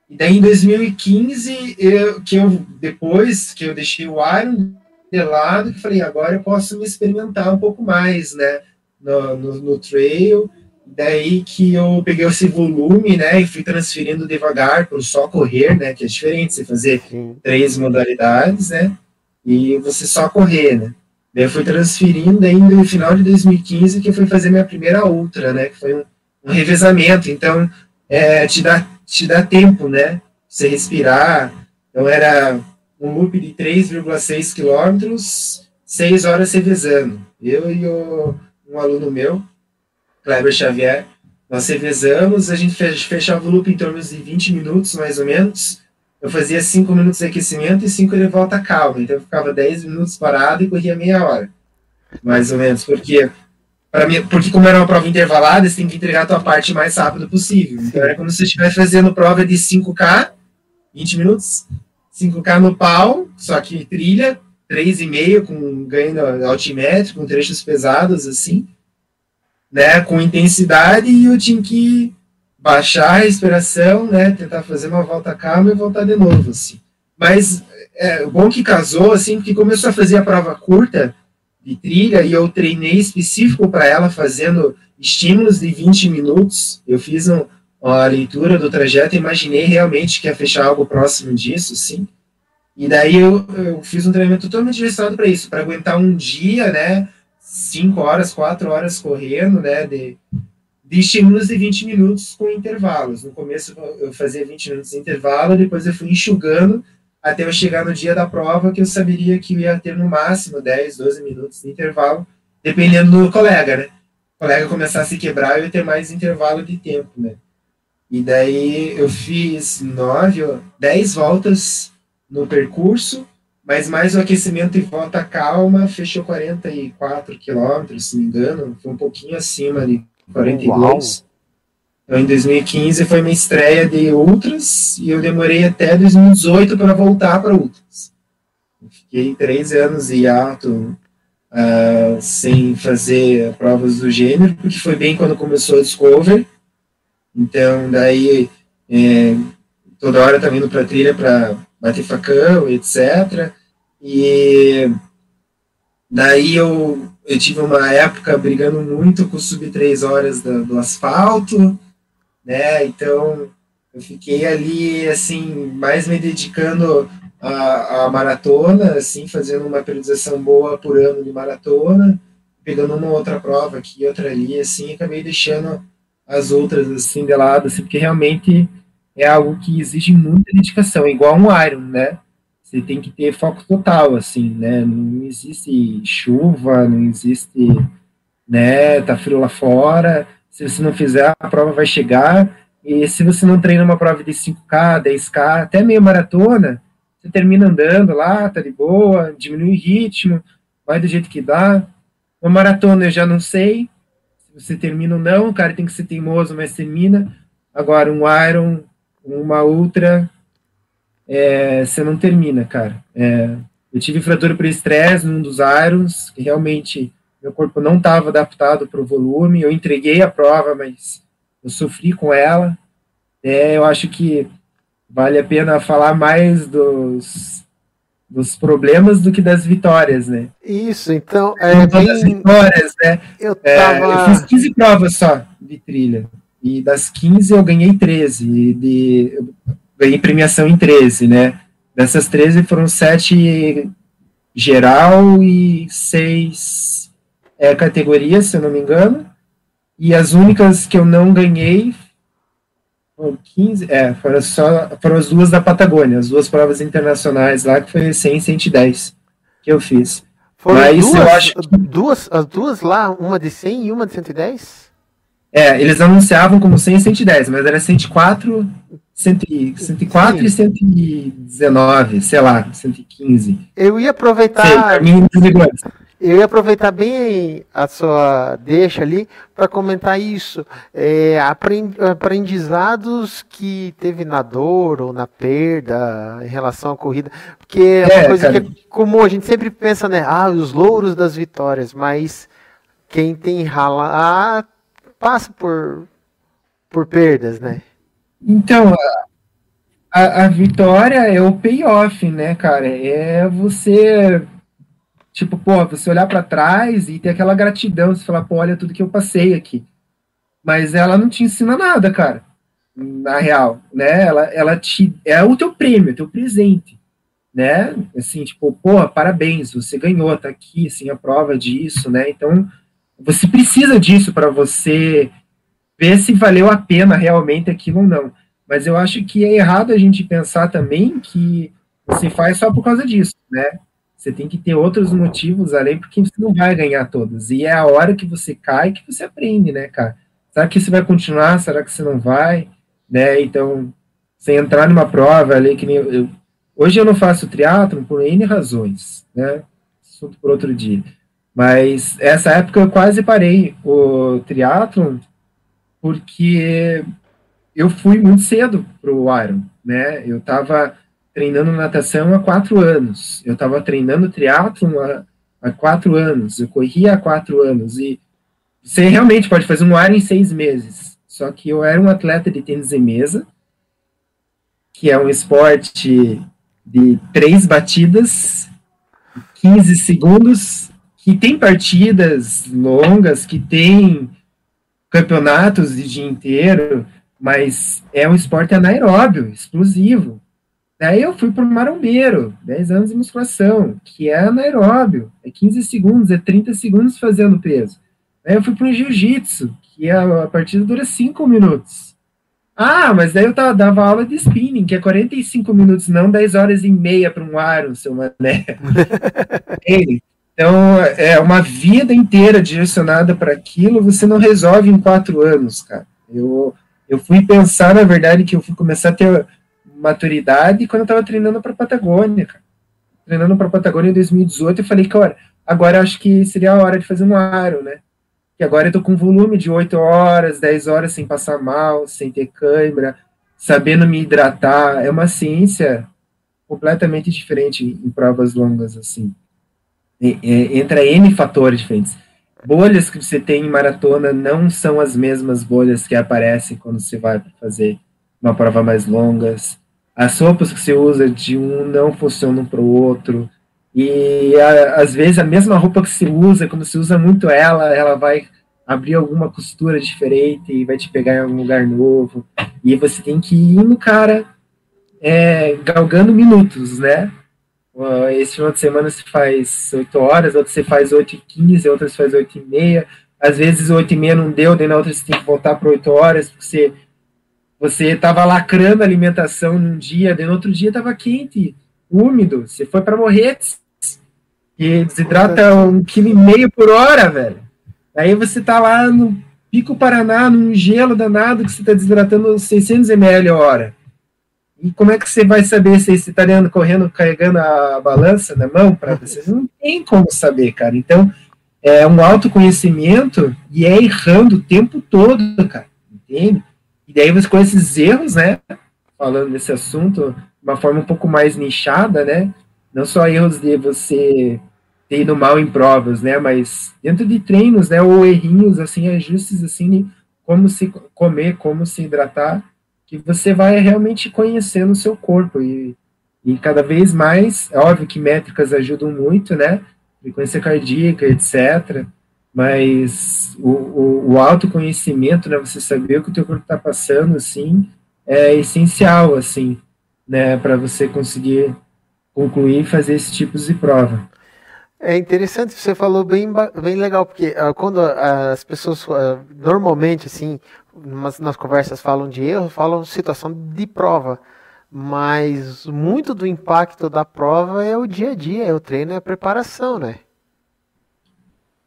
E daí em 2015, eu, que eu, depois que eu deixei o Iron de lado, que falei, agora eu posso me experimentar um pouco mais, né? No, no, no trail. Daí que eu peguei esse volume, né? E fui transferindo devagar para só correr, né? Que é diferente você fazer Sim. três modalidades, né? E você só correr, né? Daí eu fui transferindo aí no final de 2015 que eu fui fazer minha primeira ultra, né? Que foi um, um revezamento. Então, é, te, dá, te dá tempo, né? Você respirar. Então, era um loop de 3,6 quilômetros, 6 horas revezando. Eu e o, um aluno meu, Kleber Xavier, nós revezamos, a gente fechava o loop em torno de 20 minutos, mais ou menos, eu fazia cinco minutos de aquecimento e cinco de volta calma. Então eu ficava 10 minutos parado e corria meia hora. Mais ou menos. Porque, para mim, porque como era uma prova intervalada, você tem que entregar a tua parte mais rápido possível. Então era como se você estivesse fazendo prova de 5K, 20 minutos, 5K no pau, só que trilha, 3,5 com ganho altimétrico, com trechos pesados, assim, né, com intensidade, e eu tinha que baixar a respiração, né, tentar fazer uma volta calma e voltar de novo, assim. Mas é bom que casou, assim, porque começou a fazer a prova curta de trilha e eu treinei específico para ela, fazendo estímulos de 20 minutos. Eu fiz um, a leitura do trajeto e imaginei realmente que ia fechar algo próximo disso, sim. E daí eu, eu fiz um treinamento totalmente direcionado para isso, para aguentar um dia, né, 5 horas, 4 horas correndo, né, de, de estímulos de 20 minutos com intervalos. No começo eu fazia 20 minutos de intervalo, depois eu fui enxugando até eu chegar no dia da prova, que eu saberia que eu ia ter no máximo 10, 12 minutos de intervalo, dependendo do colega, né? O colega começar a se quebrar, eu ia ter mais intervalo de tempo, né? E daí eu fiz nove, dez voltas no percurso, mas mais o aquecimento e volta calma, fechou 44 quilômetros, se não me engano, foi um pouquinho acima de 42. Uau. Então, em 2015 foi minha estreia de Ultras e eu demorei até 2018 para voltar para Ultras. fiquei três anos em alto uh, sem fazer provas do gênero, porque foi bem quando começou a Discover. Então, daí, é, toda hora tá indo para trilha para bater facão, etc. E daí eu eu tive uma época brigando muito com sub 3 horas do, do asfalto, né? Então eu fiquei ali assim mais me dedicando à, à maratona, assim fazendo uma periodização boa por ano de maratona, pegando uma outra prova aqui, outra ali, assim, acabei deixando as outras assim de lado, assim, porque realmente é algo que exige muita dedicação, igual um Iron, né? Você tem que ter foco total, assim, né? Não existe chuva, não existe, né? Tá frio lá fora. Se você não fizer, a prova vai chegar. E se você não treina uma prova de 5K, 10K, até meia maratona, você termina andando lá, tá de boa, diminui o ritmo, vai do jeito que dá. Uma maratona eu já não sei se você termina ou não, o cara tem que ser teimoso, mas termina. Agora, um Iron, uma Ultra, é, você não termina, cara. É, eu tive fratura por estresse num dos irons, que realmente meu corpo não estava adaptado para o volume. Eu entreguei a prova, mas eu sofri com ela. É, eu acho que vale a pena falar mais dos, dos problemas do que das vitórias, né?
Isso, então. É bem... das
vitórias, né? Eu, tava... é, eu fiz 15 provas só de trilha. E das 15 eu ganhei 13. De, ganhei premiação em 13, né? Dessas 13 foram 7 geral e 6 é, categorias, se eu não me engano. E as únicas que eu não ganhei 15, é, foram, só, foram as duas da Patagônia, as duas provas internacionais lá, que foi 100 e 110 que eu fiz.
Foram Mas duas, eu acho que... duas, as duas lá, uma de 100 e uma de 110?
É, eles anunciavam como 100 e 110, mas era 104, 100, 104 Sim. e 119, sei lá, 115.
Eu ia aproveitar. Sei, eu ia aproveitar bem a sua deixa ali para comentar isso. É, aprendizados que teve na dor ou na perda em relação à corrida. Porque é uma é, coisa cara. que é comum, a gente sempre pensa, né? Ah, os louros das vitórias, mas quem tem rala ah, passa por, por perdas, né?
Então, a, a vitória é o payoff, né, cara? É você Tipo, pô, você olhar para trás e ter aquela gratidão, você falar, pô, olha tudo que eu passei aqui. Mas ela não te ensina nada, cara. Na real, né? Ela, ela te é o teu prêmio, é o teu presente, né? Assim, tipo, pô, parabéns, você ganhou, tá aqui, assim, a prova disso, né? Então, você precisa disso para você ver se valeu a pena realmente aquilo ou não. Mas eu acho que é errado a gente pensar também que você faz só por causa disso, né? Você tem que ter outros motivos além, porque você não vai ganhar todas. E é a hora que você cai que você aprende, né, cara? Será que você vai continuar? Será que você não vai? Né? Então, sem entrar numa prova ali que nem eu, eu hoje eu não faço triatlon por N razões, né? Assunto por outro dia. Mas essa época eu quase parei o triatlon porque eu fui muito cedo pro Iron, né? Eu tava treinando natação há quatro anos. Eu estava treinando triatlon há, há quatro anos. Eu corria há quatro anos. E você realmente pode fazer um ar em seis meses. Só que eu era um atleta de tênis em mesa, que é um esporte de três batidas, 15 segundos, que tem partidas longas, que tem campeonatos de dia inteiro, mas é um esporte anaeróbio, explosivo. Daí eu fui para o marombeiro, 10 anos de musculação, que é anaeróbio, é 15 segundos, é 30 segundos fazendo peso. Daí eu fui para o jiu-jitsu, que é, a partida dura 5 minutos. Ah, mas daí eu tava, dava aula de spinning, que é 45 minutos, não 10 horas e meia para um aro, seu mané. então, é uma vida inteira direcionada para aquilo, você não resolve em quatro anos, cara. Eu, eu fui pensar, na verdade, que eu fui começar a ter maturidade quando eu tava treinando para Patagônia, cara. Treinando para Patagônia em 2018, eu falei, cara, agora acho que seria a hora de fazer um aro, né? Que agora eu tô com volume de 8 horas, 10 horas sem passar mal, sem ter câimbra, sabendo me hidratar. É uma ciência completamente diferente em provas longas, assim. Entra N fatores diferentes. Bolhas que você tem em maratona não são as mesmas bolhas que aparecem quando você vai fazer uma prova mais longas as roupas que você usa de um não funcionam para o outro. E a, às vezes a mesma roupa que você usa, quando você usa muito ela, ela vai abrir alguma costura diferente e vai te pegar em algum lugar novo. E você tem que ir no cara é, galgando minutos, né? Esse final de semana você faz 8 horas, outro você faz 8 e 15, outras faz 8 e meia. Às vezes 8 e meia não deu, daí na outra você tem que voltar para 8 horas, porque você você estava lacrando a alimentação num dia, no outro dia estava quente, úmido. Você foi para morrer e desidrata um quilo e meio por hora, velho. Aí você tá lá no Pico Paraná, num gelo danado, que você está desidratando 600 ml a hora. E como é que você vai saber se você está correndo, carregando a balança na mão para você? Não tem como saber, cara. Então, é um autoconhecimento e é errando o tempo todo, cara. Entende? E daí você com esses erros, né? Falando desse assunto, de uma forma um pouco mais nichada, né? Não só erros de você ter ido mal em provas, né? Mas dentro de treinos, né? Ou errinhos, assim, ajustes, assim, como se comer, como se hidratar, que você vai realmente conhecendo o seu corpo. E, e cada vez mais, é óbvio que métricas ajudam muito, né? Frequência cardíaca, etc mas o, o, o autoconhecimento, né, você saber o que o teu corpo está passando, assim, é essencial, assim, né, para você conseguir concluir e fazer esse tipo de prova.
É interessante, você falou bem, bem legal, porque uh, quando as pessoas uh, normalmente, assim, nas, nas conversas falam de erro, falam situação de prova. Mas muito do impacto da prova é o dia a dia, é o treino, é a preparação, né?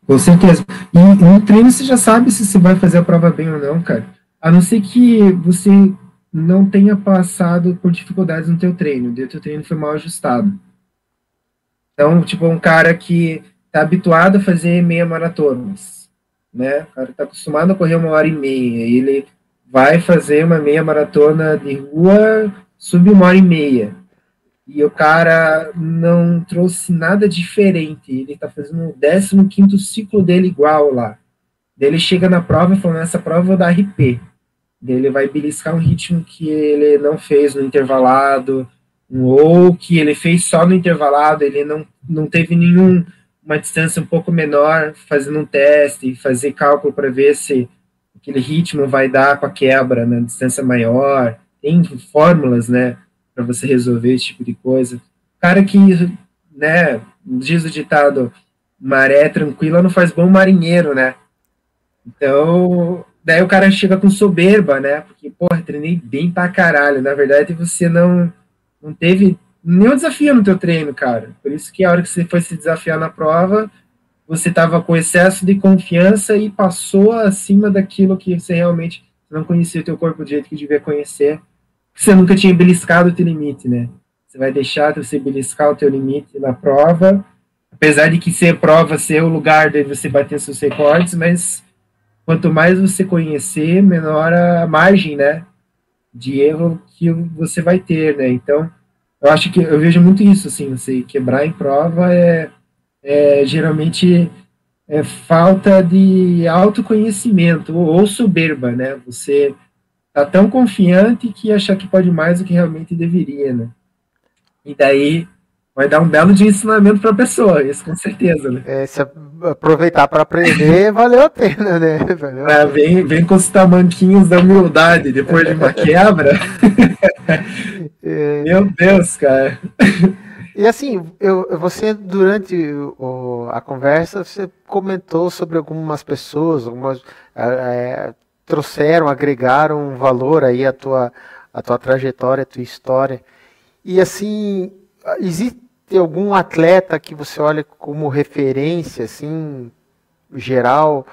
Com certeza. E no treino você já sabe se você vai fazer a prova bem ou não, cara. A não ser que você não tenha passado por dificuldades no teu treino, o teu treino foi mal ajustado. Então, tipo, um cara que tá habituado a fazer meia maratona, né? O cara tá acostumado a correr uma hora e meia, e ele vai fazer uma meia maratona de rua sub uma hora e meia. E o cara não trouxe nada diferente. Ele tá fazendo o 15 ciclo dele igual lá. Daí ele chega na prova e fala: nessa prova eu vou dar RP. Daí ele vai beliscar um ritmo que ele não fez no intervalado, ou que ele fez só no intervalado, ele não, não teve nenhum uma distância um pouco menor, fazendo um teste, fazer cálculo para ver se aquele ritmo vai dar com a quebra na distância maior. Tem fórmulas, né, para você resolver esse tipo de coisa. Cara que, né, diz o ditado, maré tranquila não faz bom marinheiro, né? Então, daí o cara chega com soberba, né? Porque, porra, treinei bem pra caralho. Na verdade, você não, não teve nenhum desafio no teu treino, cara. Por isso que a hora que você foi se desafiar na prova, você tava com excesso de confiança e passou acima daquilo que você realmente não conhecia o teu corpo do jeito que devia conhecer. Você nunca tinha beliscado o teu limite, né? Você vai deixar você beliscar o teu limite na prova, apesar de que ser prova ser o lugar de você bater seus recordes, mas quanto mais você conhecer, menor a margem, né, de erro que você vai ter, né? Então, eu acho que eu vejo muito isso, assim, você quebrar em prova é, é geralmente é falta de autoconhecimento ou soberba, né? Você tá tão confiante que acha que pode mais do que realmente deveria, né? E daí vai dar um belo de ensinamento para a pessoa, isso com certeza, né?
É, se aproveitar para aprender, valeu a pena, né? Valeu
é, vem, vem com os tamanquinhos da humildade depois de uma quebra. É... Meu Deus, cara.
E assim, eu, você durante o, a conversa, você comentou sobre algumas pessoas, algumas é, trouxeram, agregaram valor aí à tua, à tua trajetória, à tua história. E assim, existe algum atleta que você olha como referência, assim, geral,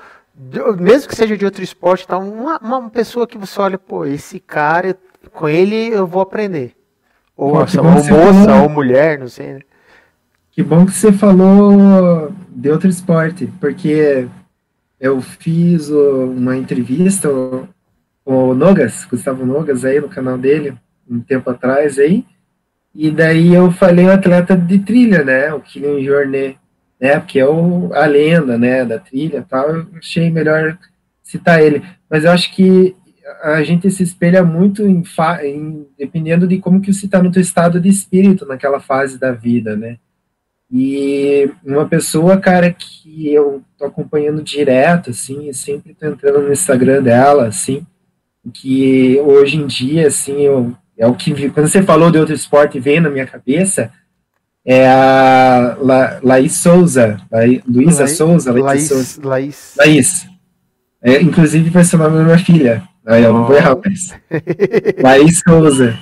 mesmo que seja de outro esporte, tá, uma, uma pessoa que você olha, pô, esse cara, com ele eu vou aprender. Ou, pô, ou moça, falou... ou mulher, não sei, né?
Que bom que você falou de outro esporte, porque eu fiz uma entrevista com o Nogas, Gustavo Nogas, aí no canal dele, um tempo atrás aí, e daí eu falei o atleta de trilha, né, o Kylian Jornet, né, porque é o, a lenda, né, da trilha tal, eu achei melhor citar ele. Mas eu acho que a gente se espelha muito em, em dependendo de como que você está no teu estado de espírito naquela fase da vida, né. E uma pessoa, cara, que eu tô acompanhando direto, assim, sempre tô entrando no Instagram dela, assim, que hoje em dia, assim, eu, é o que, quando você falou de outro esporte, vem na minha cabeça, é a La, Laís Souza, La, Luísa Souza, Laís, Laís, Souza.
Laís.
Laís. É, inclusive vai ser o nome da minha filha. Aí eu não vou errar, mas. Laís Souza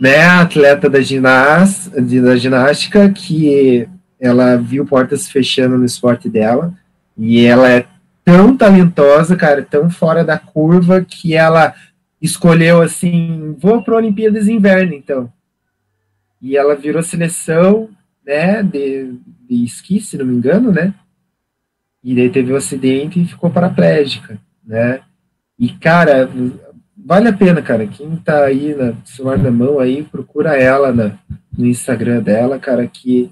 né, atleta da, ginás, da ginástica, que ela viu portas fechando no esporte dela, e ela é tão talentosa, cara, tão fora da curva, que ela escolheu assim, vou para Olimpíadas de Inverno, então. E ela virou seleção, né, de, de esqui, se não me engano, né, e daí teve um acidente e ficou paraplégica, né, e, cara, vale a pena, cara. Quem tá aí na celular na mão aí, procura ela na, no Instagram dela, cara, que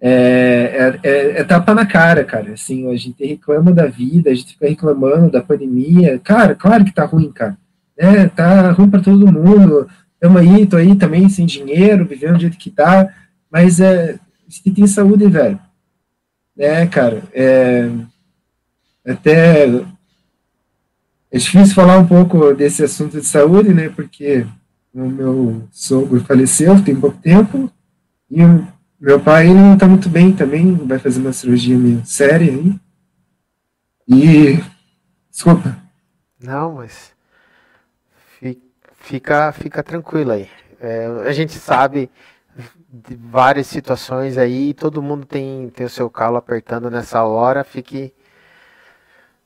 é, é, é, é, tapa na cara, cara. Assim, a gente reclama da vida, a gente fica reclamando da pandemia. Cara, claro que tá ruim, cara. É, tá ruim para todo mundo. Tamo aí, tô aí também sem dinheiro, vivendo do jeito que tá. Mas é, você tem saúde, velho. É, cara, é, até é difícil falar um pouco desse assunto de saúde, né? Porque o meu sogro faleceu tem pouco tempo e Meu pai ele não tá muito bem também, vai fazer uma cirurgia meio séria aí. E. Desculpa.
Não, mas. Fica, fica tranquilo aí. É, a gente sabe de várias situações aí, todo mundo tem, tem o seu calo apertando nessa hora, fique.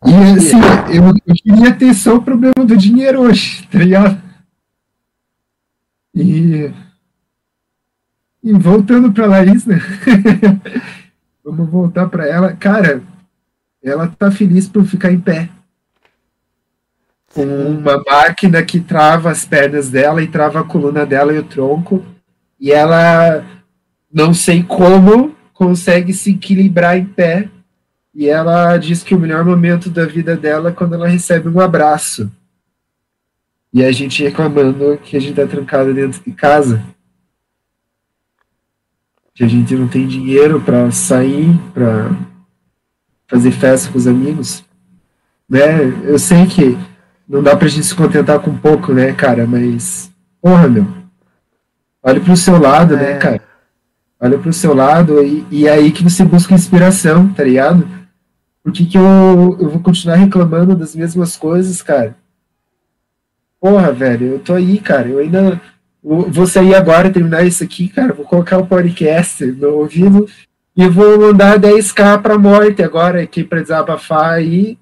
E assim, eu, eu queria ter só o problema do dinheiro hoje, tá ligado? E e voltando para Larissa, né? vamos voltar para ela. Cara, ela tá feliz por ficar em pé. Com uma máquina que trava as pernas dela e trava a coluna dela e o tronco. E ela, não sei como, consegue se equilibrar em pé. E ela diz que o melhor momento da vida dela é quando ela recebe um abraço. E a gente reclamando que a gente tá trancado dentro de casa que a gente não tem dinheiro para sair, para fazer festa com os amigos, né? Eu sei que não dá pra gente se contentar com pouco, né, cara? Mas, porra, meu, olha pro seu lado, né, é. né, cara? Olha pro seu lado e, e é aí que você busca inspiração, tá ligado? Por que, que eu, eu vou continuar reclamando das mesmas coisas, cara? Porra, velho, eu tô aí, cara. Eu ainda Vou sair agora, terminar isso aqui, cara. Vou colocar o podcast no ouvido e vou mandar 10k pra morte agora aqui pra desabafar aí.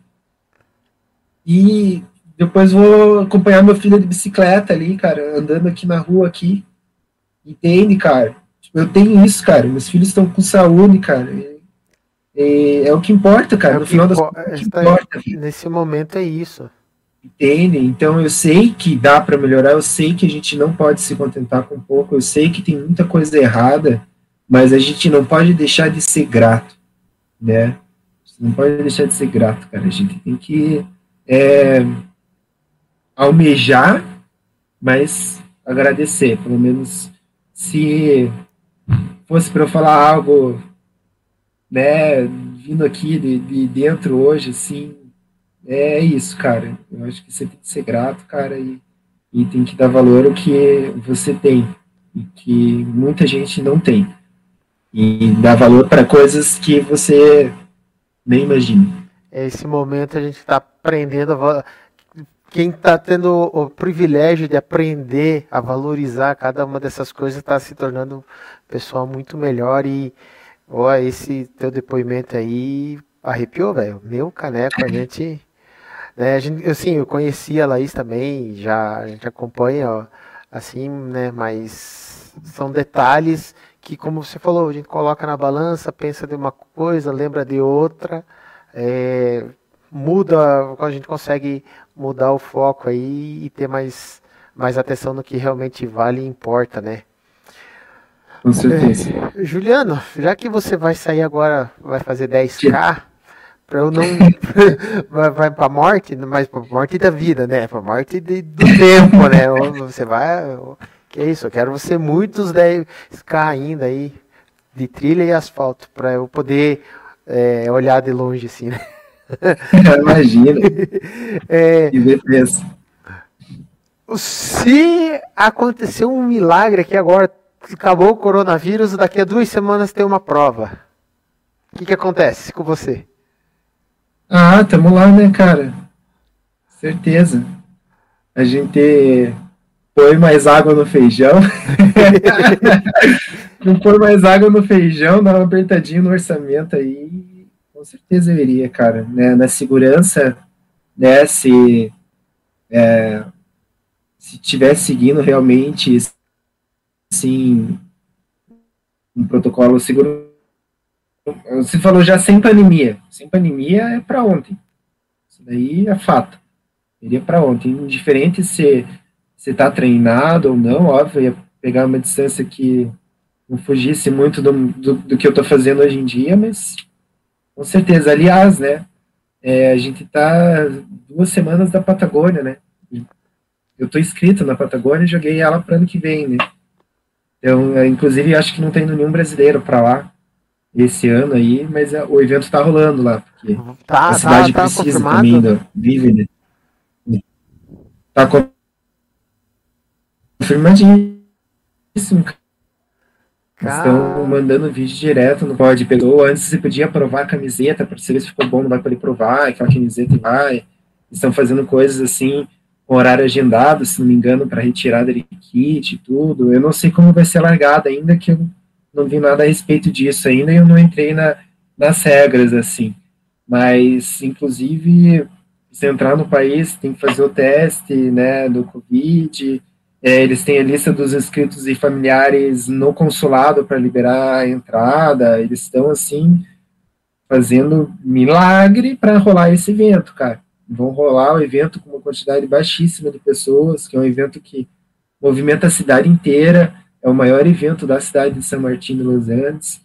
E depois vou acompanhar meu filho de bicicleta ali, cara, andando aqui na rua aqui. Entende, cara? Eu tenho isso, cara. Meus filhos estão com saúde, cara. É o que importa, cara. É no final das contas, é importa.
Nesse momento é isso
entendem. Então eu sei que dá para melhorar, eu sei que a gente não pode se contentar com pouco, eu sei que tem muita coisa errada, mas a gente não pode deixar de ser grato, né? Você não pode deixar de ser grato, cara. A gente tem que é, almejar, mas agradecer. Pelo menos se fosse para eu falar algo, né, vindo aqui de, de dentro hoje, assim, é isso, cara. Eu acho que você tem que ser grato, cara, e, e tem que dar valor ao que você tem e que muita gente não tem. E dar valor para coisas que você nem imagina.
Esse momento a gente está aprendendo a quem está tendo o privilégio de aprender a valorizar cada uma dessas coisas está se tornando pessoal muito melhor e ó, esse teu depoimento aí arrepiou, velho. Meu caneco, a gente né, a gente, assim, eu conhecia a Laís também, já a gente acompanha, ó, assim, né, mas são detalhes que, como você falou, a gente coloca na balança, pensa de uma coisa, lembra de outra, é, muda, a gente consegue mudar o foco aí e ter mais, mais atenção no que realmente vale e importa, né?
Com certeza.
É, Juliano, já que você vai sair agora, vai fazer 10K, para eu não vai, vai para morte, mas para morte da vida, né? Para morte de, do tempo, né? Você vai, que é isso? Eu quero você muitos 10 ainda aí de trilha e asfalto para eu poder é, olhar de longe assim, né?
Imagina.
é, se acontecer um milagre aqui agora, acabou o coronavírus, daqui a duas semanas tem uma prova. O que, que acontece com você?
Ah, tamo lá, né, cara? Certeza. A gente põe mais água no feijão. Não põe mais água no feijão, dá uma apertadinha no orçamento aí. Com certeza eu iria, cara. Né? Na segurança, né? Se, é, se tiver seguindo realmente, assim, um protocolo seguro você falou já sem pandemia. Sem pandemia é para ontem. Isso daí é fato. Iria para ontem. Indiferente se você está treinado ou não, óbvio, ia pegar uma distância que não fugisse muito do, do, do que eu estou fazendo hoje em dia, mas com certeza. Aliás, né? É, a gente está duas semanas da Patagônia, né? Eu estou inscrito na Patagônia e joguei ela para ano que vem, né? Então, inclusive, acho que não tem nenhum brasileiro para lá esse ano aí, mas é, o evento tá rolando lá, porque
tá, a cidade tá, tá precisa confirmado. também do,
vive, né? Tá confirmadíssimo, Estão mandando vídeo direto no pode pessoa. Antes você podia provar a camiseta para saber se ficou bom, não vai poder provar, aquela camiseta vai. Estão fazendo coisas assim, horário agendado, se não me engano, para retirada de kit e tudo. Eu não sei como vai ser largada ainda, que eu não vi nada a respeito disso ainda e eu não entrei na, nas regras, assim. Mas, inclusive, se entrar no país, tem que fazer o teste, né, do Covid. É, eles têm a lista dos inscritos e familiares no consulado para liberar a entrada. Eles estão, assim, fazendo milagre para rolar esse evento, cara. Vão rolar o evento com uma quantidade baixíssima de pessoas, que é um evento que movimenta a cidade inteira é o maior evento da cidade de São Martin de Los Andes,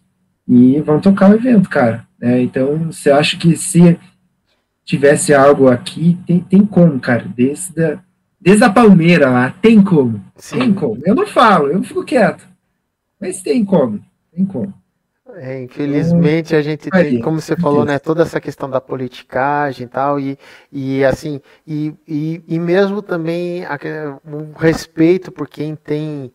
e vão tocar o evento, cara. Né? Então, você acha que se tivesse algo aqui, tem, tem como, cara, desde a, desde a Palmeira lá, tem como, Sim. tem como. Eu não falo, eu fico quieto, mas tem como, tem como.
É, infelizmente a gente tem, como você falou, né, toda essa questão da politicagem e tal, e, e assim, e, e, e mesmo também o respeito por quem tem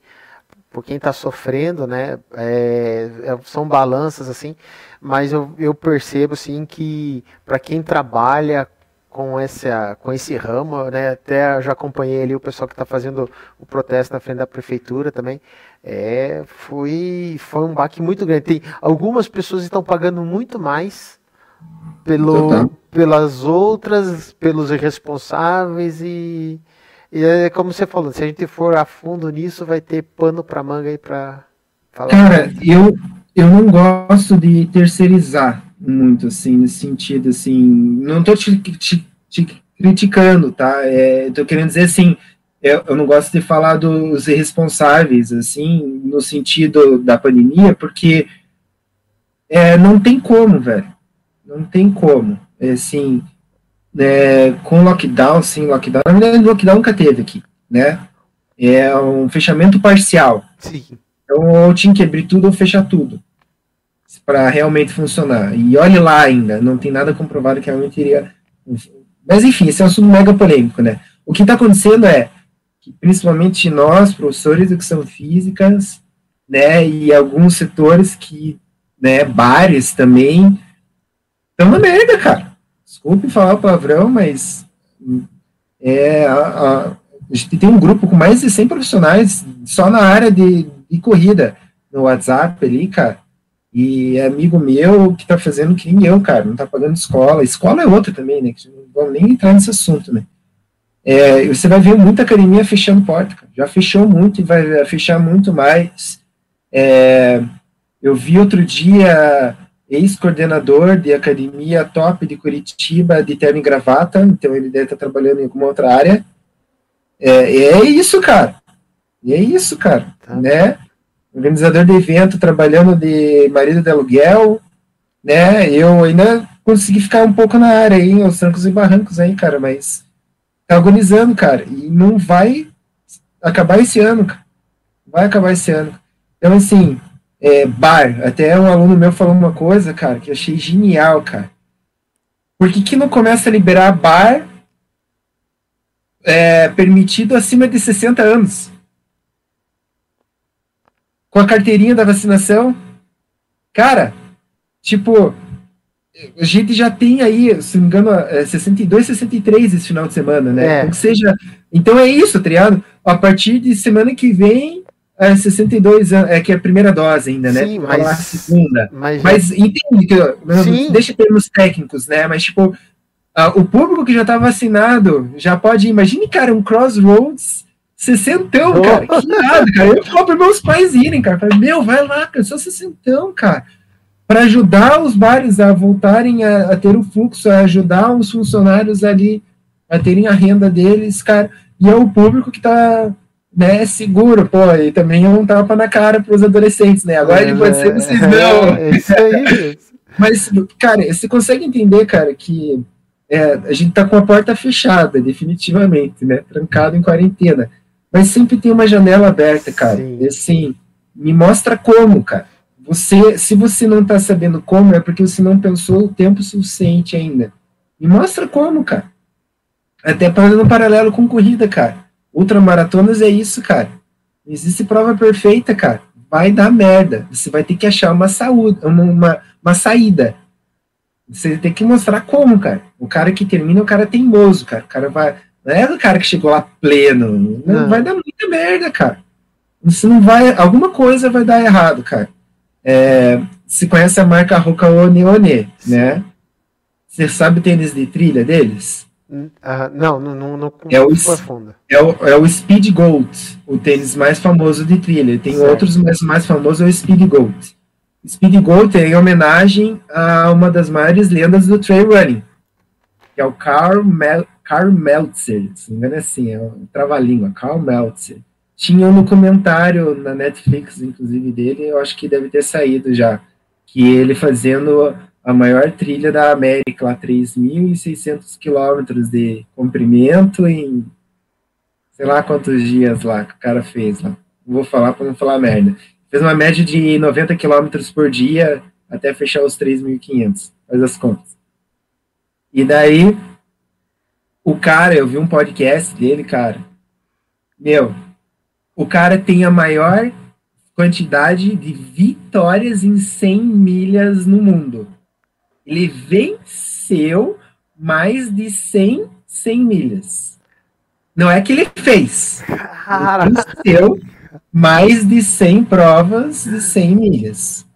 por quem está sofrendo, né? É, é, são balanças assim, mas eu, eu percebo sim que para quem trabalha com essa com esse ramo, né? Até já acompanhei ali o pessoal que está fazendo o protesto na frente da prefeitura também. É, foi foi um baque muito grande. Tem algumas pessoas estão pagando muito mais pelo pelas outras, pelos irresponsáveis e e é como você falou, se a gente for a fundo nisso, vai ter pano para manga aí para
falar. Cara, eu, eu não gosto de terceirizar muito, assim, nesse sentido, assim, não tô te, te, te criticando, tá? É, tô querendo dizer assim, eu, eu não gosto de falar dos irresponsáveis, assim, no sentido da pandemia, porque é, não tem como, velho. Não tem como. É, assim, é, com lockdown, sim, lockdown, na verdade, lockdown nunca teve aqui, né? É um fechamento parcial. Sim. Então, ou tinha que abrir tudo ou fechar tudo para realmente funcionar. E olhe lá ainda, não tem nada comprovado que realmente iria. Mas enfim, esse é um assunto mega polêmico, né? O que está acontecendo é que, principalmente nós, professores de educação físicas, né, e alguns setores que, né, bares também, estão merda, cara desculpe falar o palavrão, mas é, a, a, a, gente tem um grupo com mais de 100 profissionais só na área de, de corrida no WhatsApp ali, cara. E é amigo meu que tá fazendo que nem eu, cara, não tá pagando escola. Escola é outra também, né? Que não vamos nem entrar nesse assunto, né? É, você vai ver muita academia fechando porta, cara. Já fechou muito e vai fechar muito mais. É, eu vi outro dia ex-coordenador de academia top de Curitiba, de terno e gravata, então ele deve estar trabalhando em alguma outra área. É, é isso, cara. É isso, cara. Tá. Né? Organizador de evento, trabalhando de marido de aluguel, né? Eu ainda consegui ficar um pouco na área aí, aos trancos e barrancos aí, cara, mas tá agonizando, cara, e não vai acabar esse ano, cara. Vai acabar esse ano. Então, assim, é, bar. Até um aluno meu falou uma coisa, cara, que eu achei genial, cara. Por que, que não começa a liberar bar é, permitido acima de 60 anos? Com a carteirinha da vacinação? Cara, tipo, a gente já tem aí, se não me engano, é 62, 63 esse final de semana, né? É. Ou seja, então é isso, tá ligado? A partir de semana que vem, é, 62 anos, é que é a primeira dose ainda, né?
Sim, mas, a
segunda. Mas, mas entende que, Sim. deixa termos técnicos, né? Mas, tipo, uh, o público que já tá vacinado já pode, imagine, cara, um Crossroads 60, oh. cara, que nada, cara. Eu falo para meus pais irem, cara. Falei, meu, vai lá, cara, só 60, cara. Para ajudar os bares a voltarem a, a ter o fluxo, a ajudar os funcionários ali a terem a renda deles, cara. E é o público que tá né, seguro, pô, e também é um tapa na cara para os adolescentes, né? Agora é, ele pode ser vocês não. É, é isso aí. Mas, cara, você consegue entender, cara, que é, a gente tá com a porta fechada, definitivamente, né? Trancado em quarentena. Mas sempre tem uma janela aberta, cara. Sim. E assim, me mostra como, cara. Você, se você não tá sabendo como, é porque você não pensou o tempo suficiente ainda. Me mostra como, cara. Até fazendo um paralelo com corrida, cara. Ultramaratonas é isso, cara. Não existe prova perfeita, cara. vai dar merda. Você vai ter que achar uma saúde, uma, uma, uma saída. Você tem que mostrar como, cara. O cara que termina é o cara teimoso, cara. O cara vai. Não é o cara que chegou lá pleno. Não, vai dar muita merda, cara. Você não vai. Alguma coisa vai dar errado, cara. É, se conhece a marca Roca One né? Você sabe o tênis de trilha deles?
Uh, não, não, não, não
é o, é, o, é o Speed Gold, o tênis mais famoso de trilha. Tem certo. outros, mas o mais famoso é o Speed Gold. Speed Gold é em homenagem a uma das maiores lendas do trail running, que é o Karl, Mel Karl Meltzer, se não me engano é assim, é um trava-língua, Karl Meltzer. Tinha um documentário na Netflix, inclusive, dele, eu acho que deve ter saído já, que ele fazendo a maior trilha da América, lá 3.600 quilômetros de comprimento em sei lá quantos dias lá que o cara fez lá. Vou falar para não falar merda. Fez uma média de 90 quilômetros por dia até fechar os 3.500. Faz as contas. E daí, o cara, eu vi um podcast dele, cara. Meu, o cara tem a maior quantidade de vitórias em 100 milhas no mundo. Ele venceu mais de 100, 100 milhas. Não é que ele fez. Ele venceu mais de 100 provas de 100 milhas.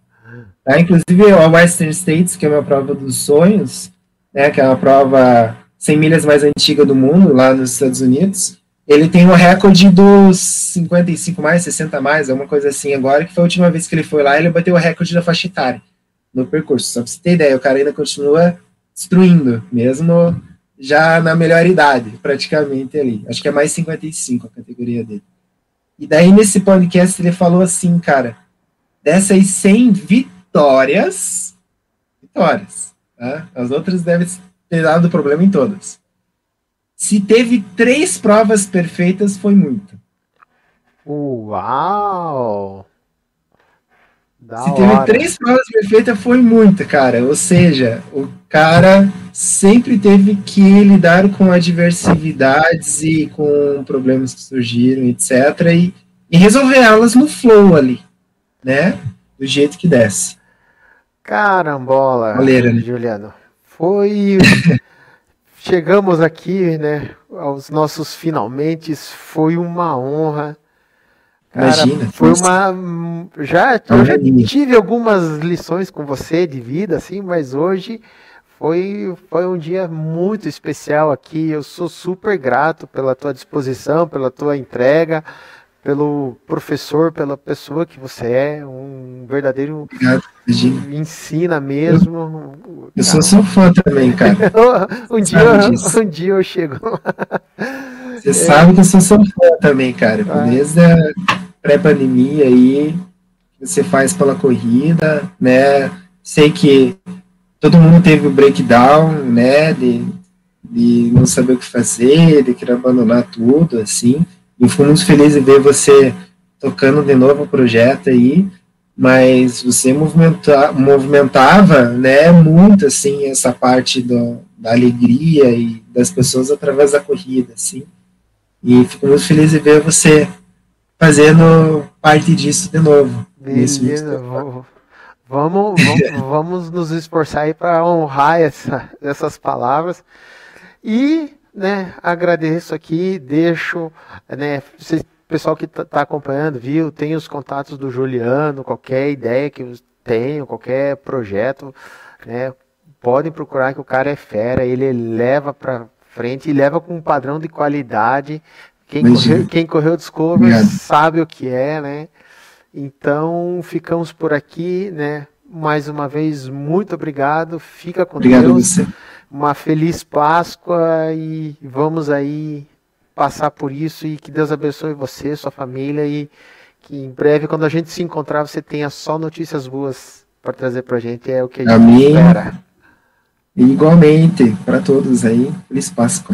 Tá? Inclusive, a Western States, que é uma prova dos sonhos, né, que é a prova 100 milhas mais antiga do mundo, lá nos Estados Unidos, ele tem o recorde dos 55 mais, 60 mais, é uma coisa assim agora, que foi a última vez que ele foi lá, ele bateu o recorde da faixa etária no percurso. Só pra você ter ideia, o cara ainda continua destruindo, mesmo já na melhor idade, praticamente ali. Acho que é mais 55 a categoria dele. E daí nesse podcast ele falou assim, cara, dessas 100 vitórias, vitórias, tá? as outras devem ter dado problema em todas. Se teve três provas perfeitas, foi muito.
Uau!
Da Se teve três provas perfeitas, foi muita, cara. Ou seja, o cara sempre teve que lidar com adversidades e com problemas que surgiram, etc. E, e resolver elas no flow ali, né? Do jeito que desce.
Carambola,
Valera, né?
Juliano. Foi. Chegamos aqui, né? Aos nossos finalmente. Foi uma honra Cara, Imagina. Foi uma. Já, eu já tive algumas lições com você de vida, assim, mas hoje foi, foi um dia muito especial aqui. Eu sou super grato pela tua disposição, pela tua entrega, pelo professor, pela pessoa que você é, um verdadeiro Obrigado, ensina mesmo.
Eu, eu sou seu fã também, cara.
um, dia, um dia eu chego.
Você é. sabe que eu sou seu fã também, cara. Desde a pré-pandemia aí, você faz pela corrida, né? Sei que todo mundo teve o breakdown, né? De, de não saber o que fazer, de querer abandonar tudo, assim. E fui muito feliz em ver você tocando de novo o projeto aí, mas você movimenta, movimentava, né, muito, assim, essa parte do, da alegria e das pessoas através da corrida, assim. E fico muito feliz em ver você fazendo parte disso de novo.
Beleza, vamos, vamos, vamos nos esforçar aí para honrar essa, essas palavras. E né, agradeço aqui, deixo, né, vocês, pessoal que está tá acompanhando, viu, tem os contatos do Juliano, qualquer ideia que tenham, qualquer projeto, né, podem procurar que o cara é fera, ele leva para frente e leva com um padrão de qualidade quem correu, quem correu Discover Obrigado. sabe o que é, né? Então, ficamos por aqui, né? Mais uma vez, muito obrigado. Fica com obrigado Deus. Você. Uma feliz Páscoa e vamos aí passar por isso e que Deus abençoe você, sua família e que em breve, quando a gente se encontrar, você tenha só notícias boas para trazer para a gente. É o que a gente
Amém. espera. Igualmente, para todos aí. Feliz Páscoa.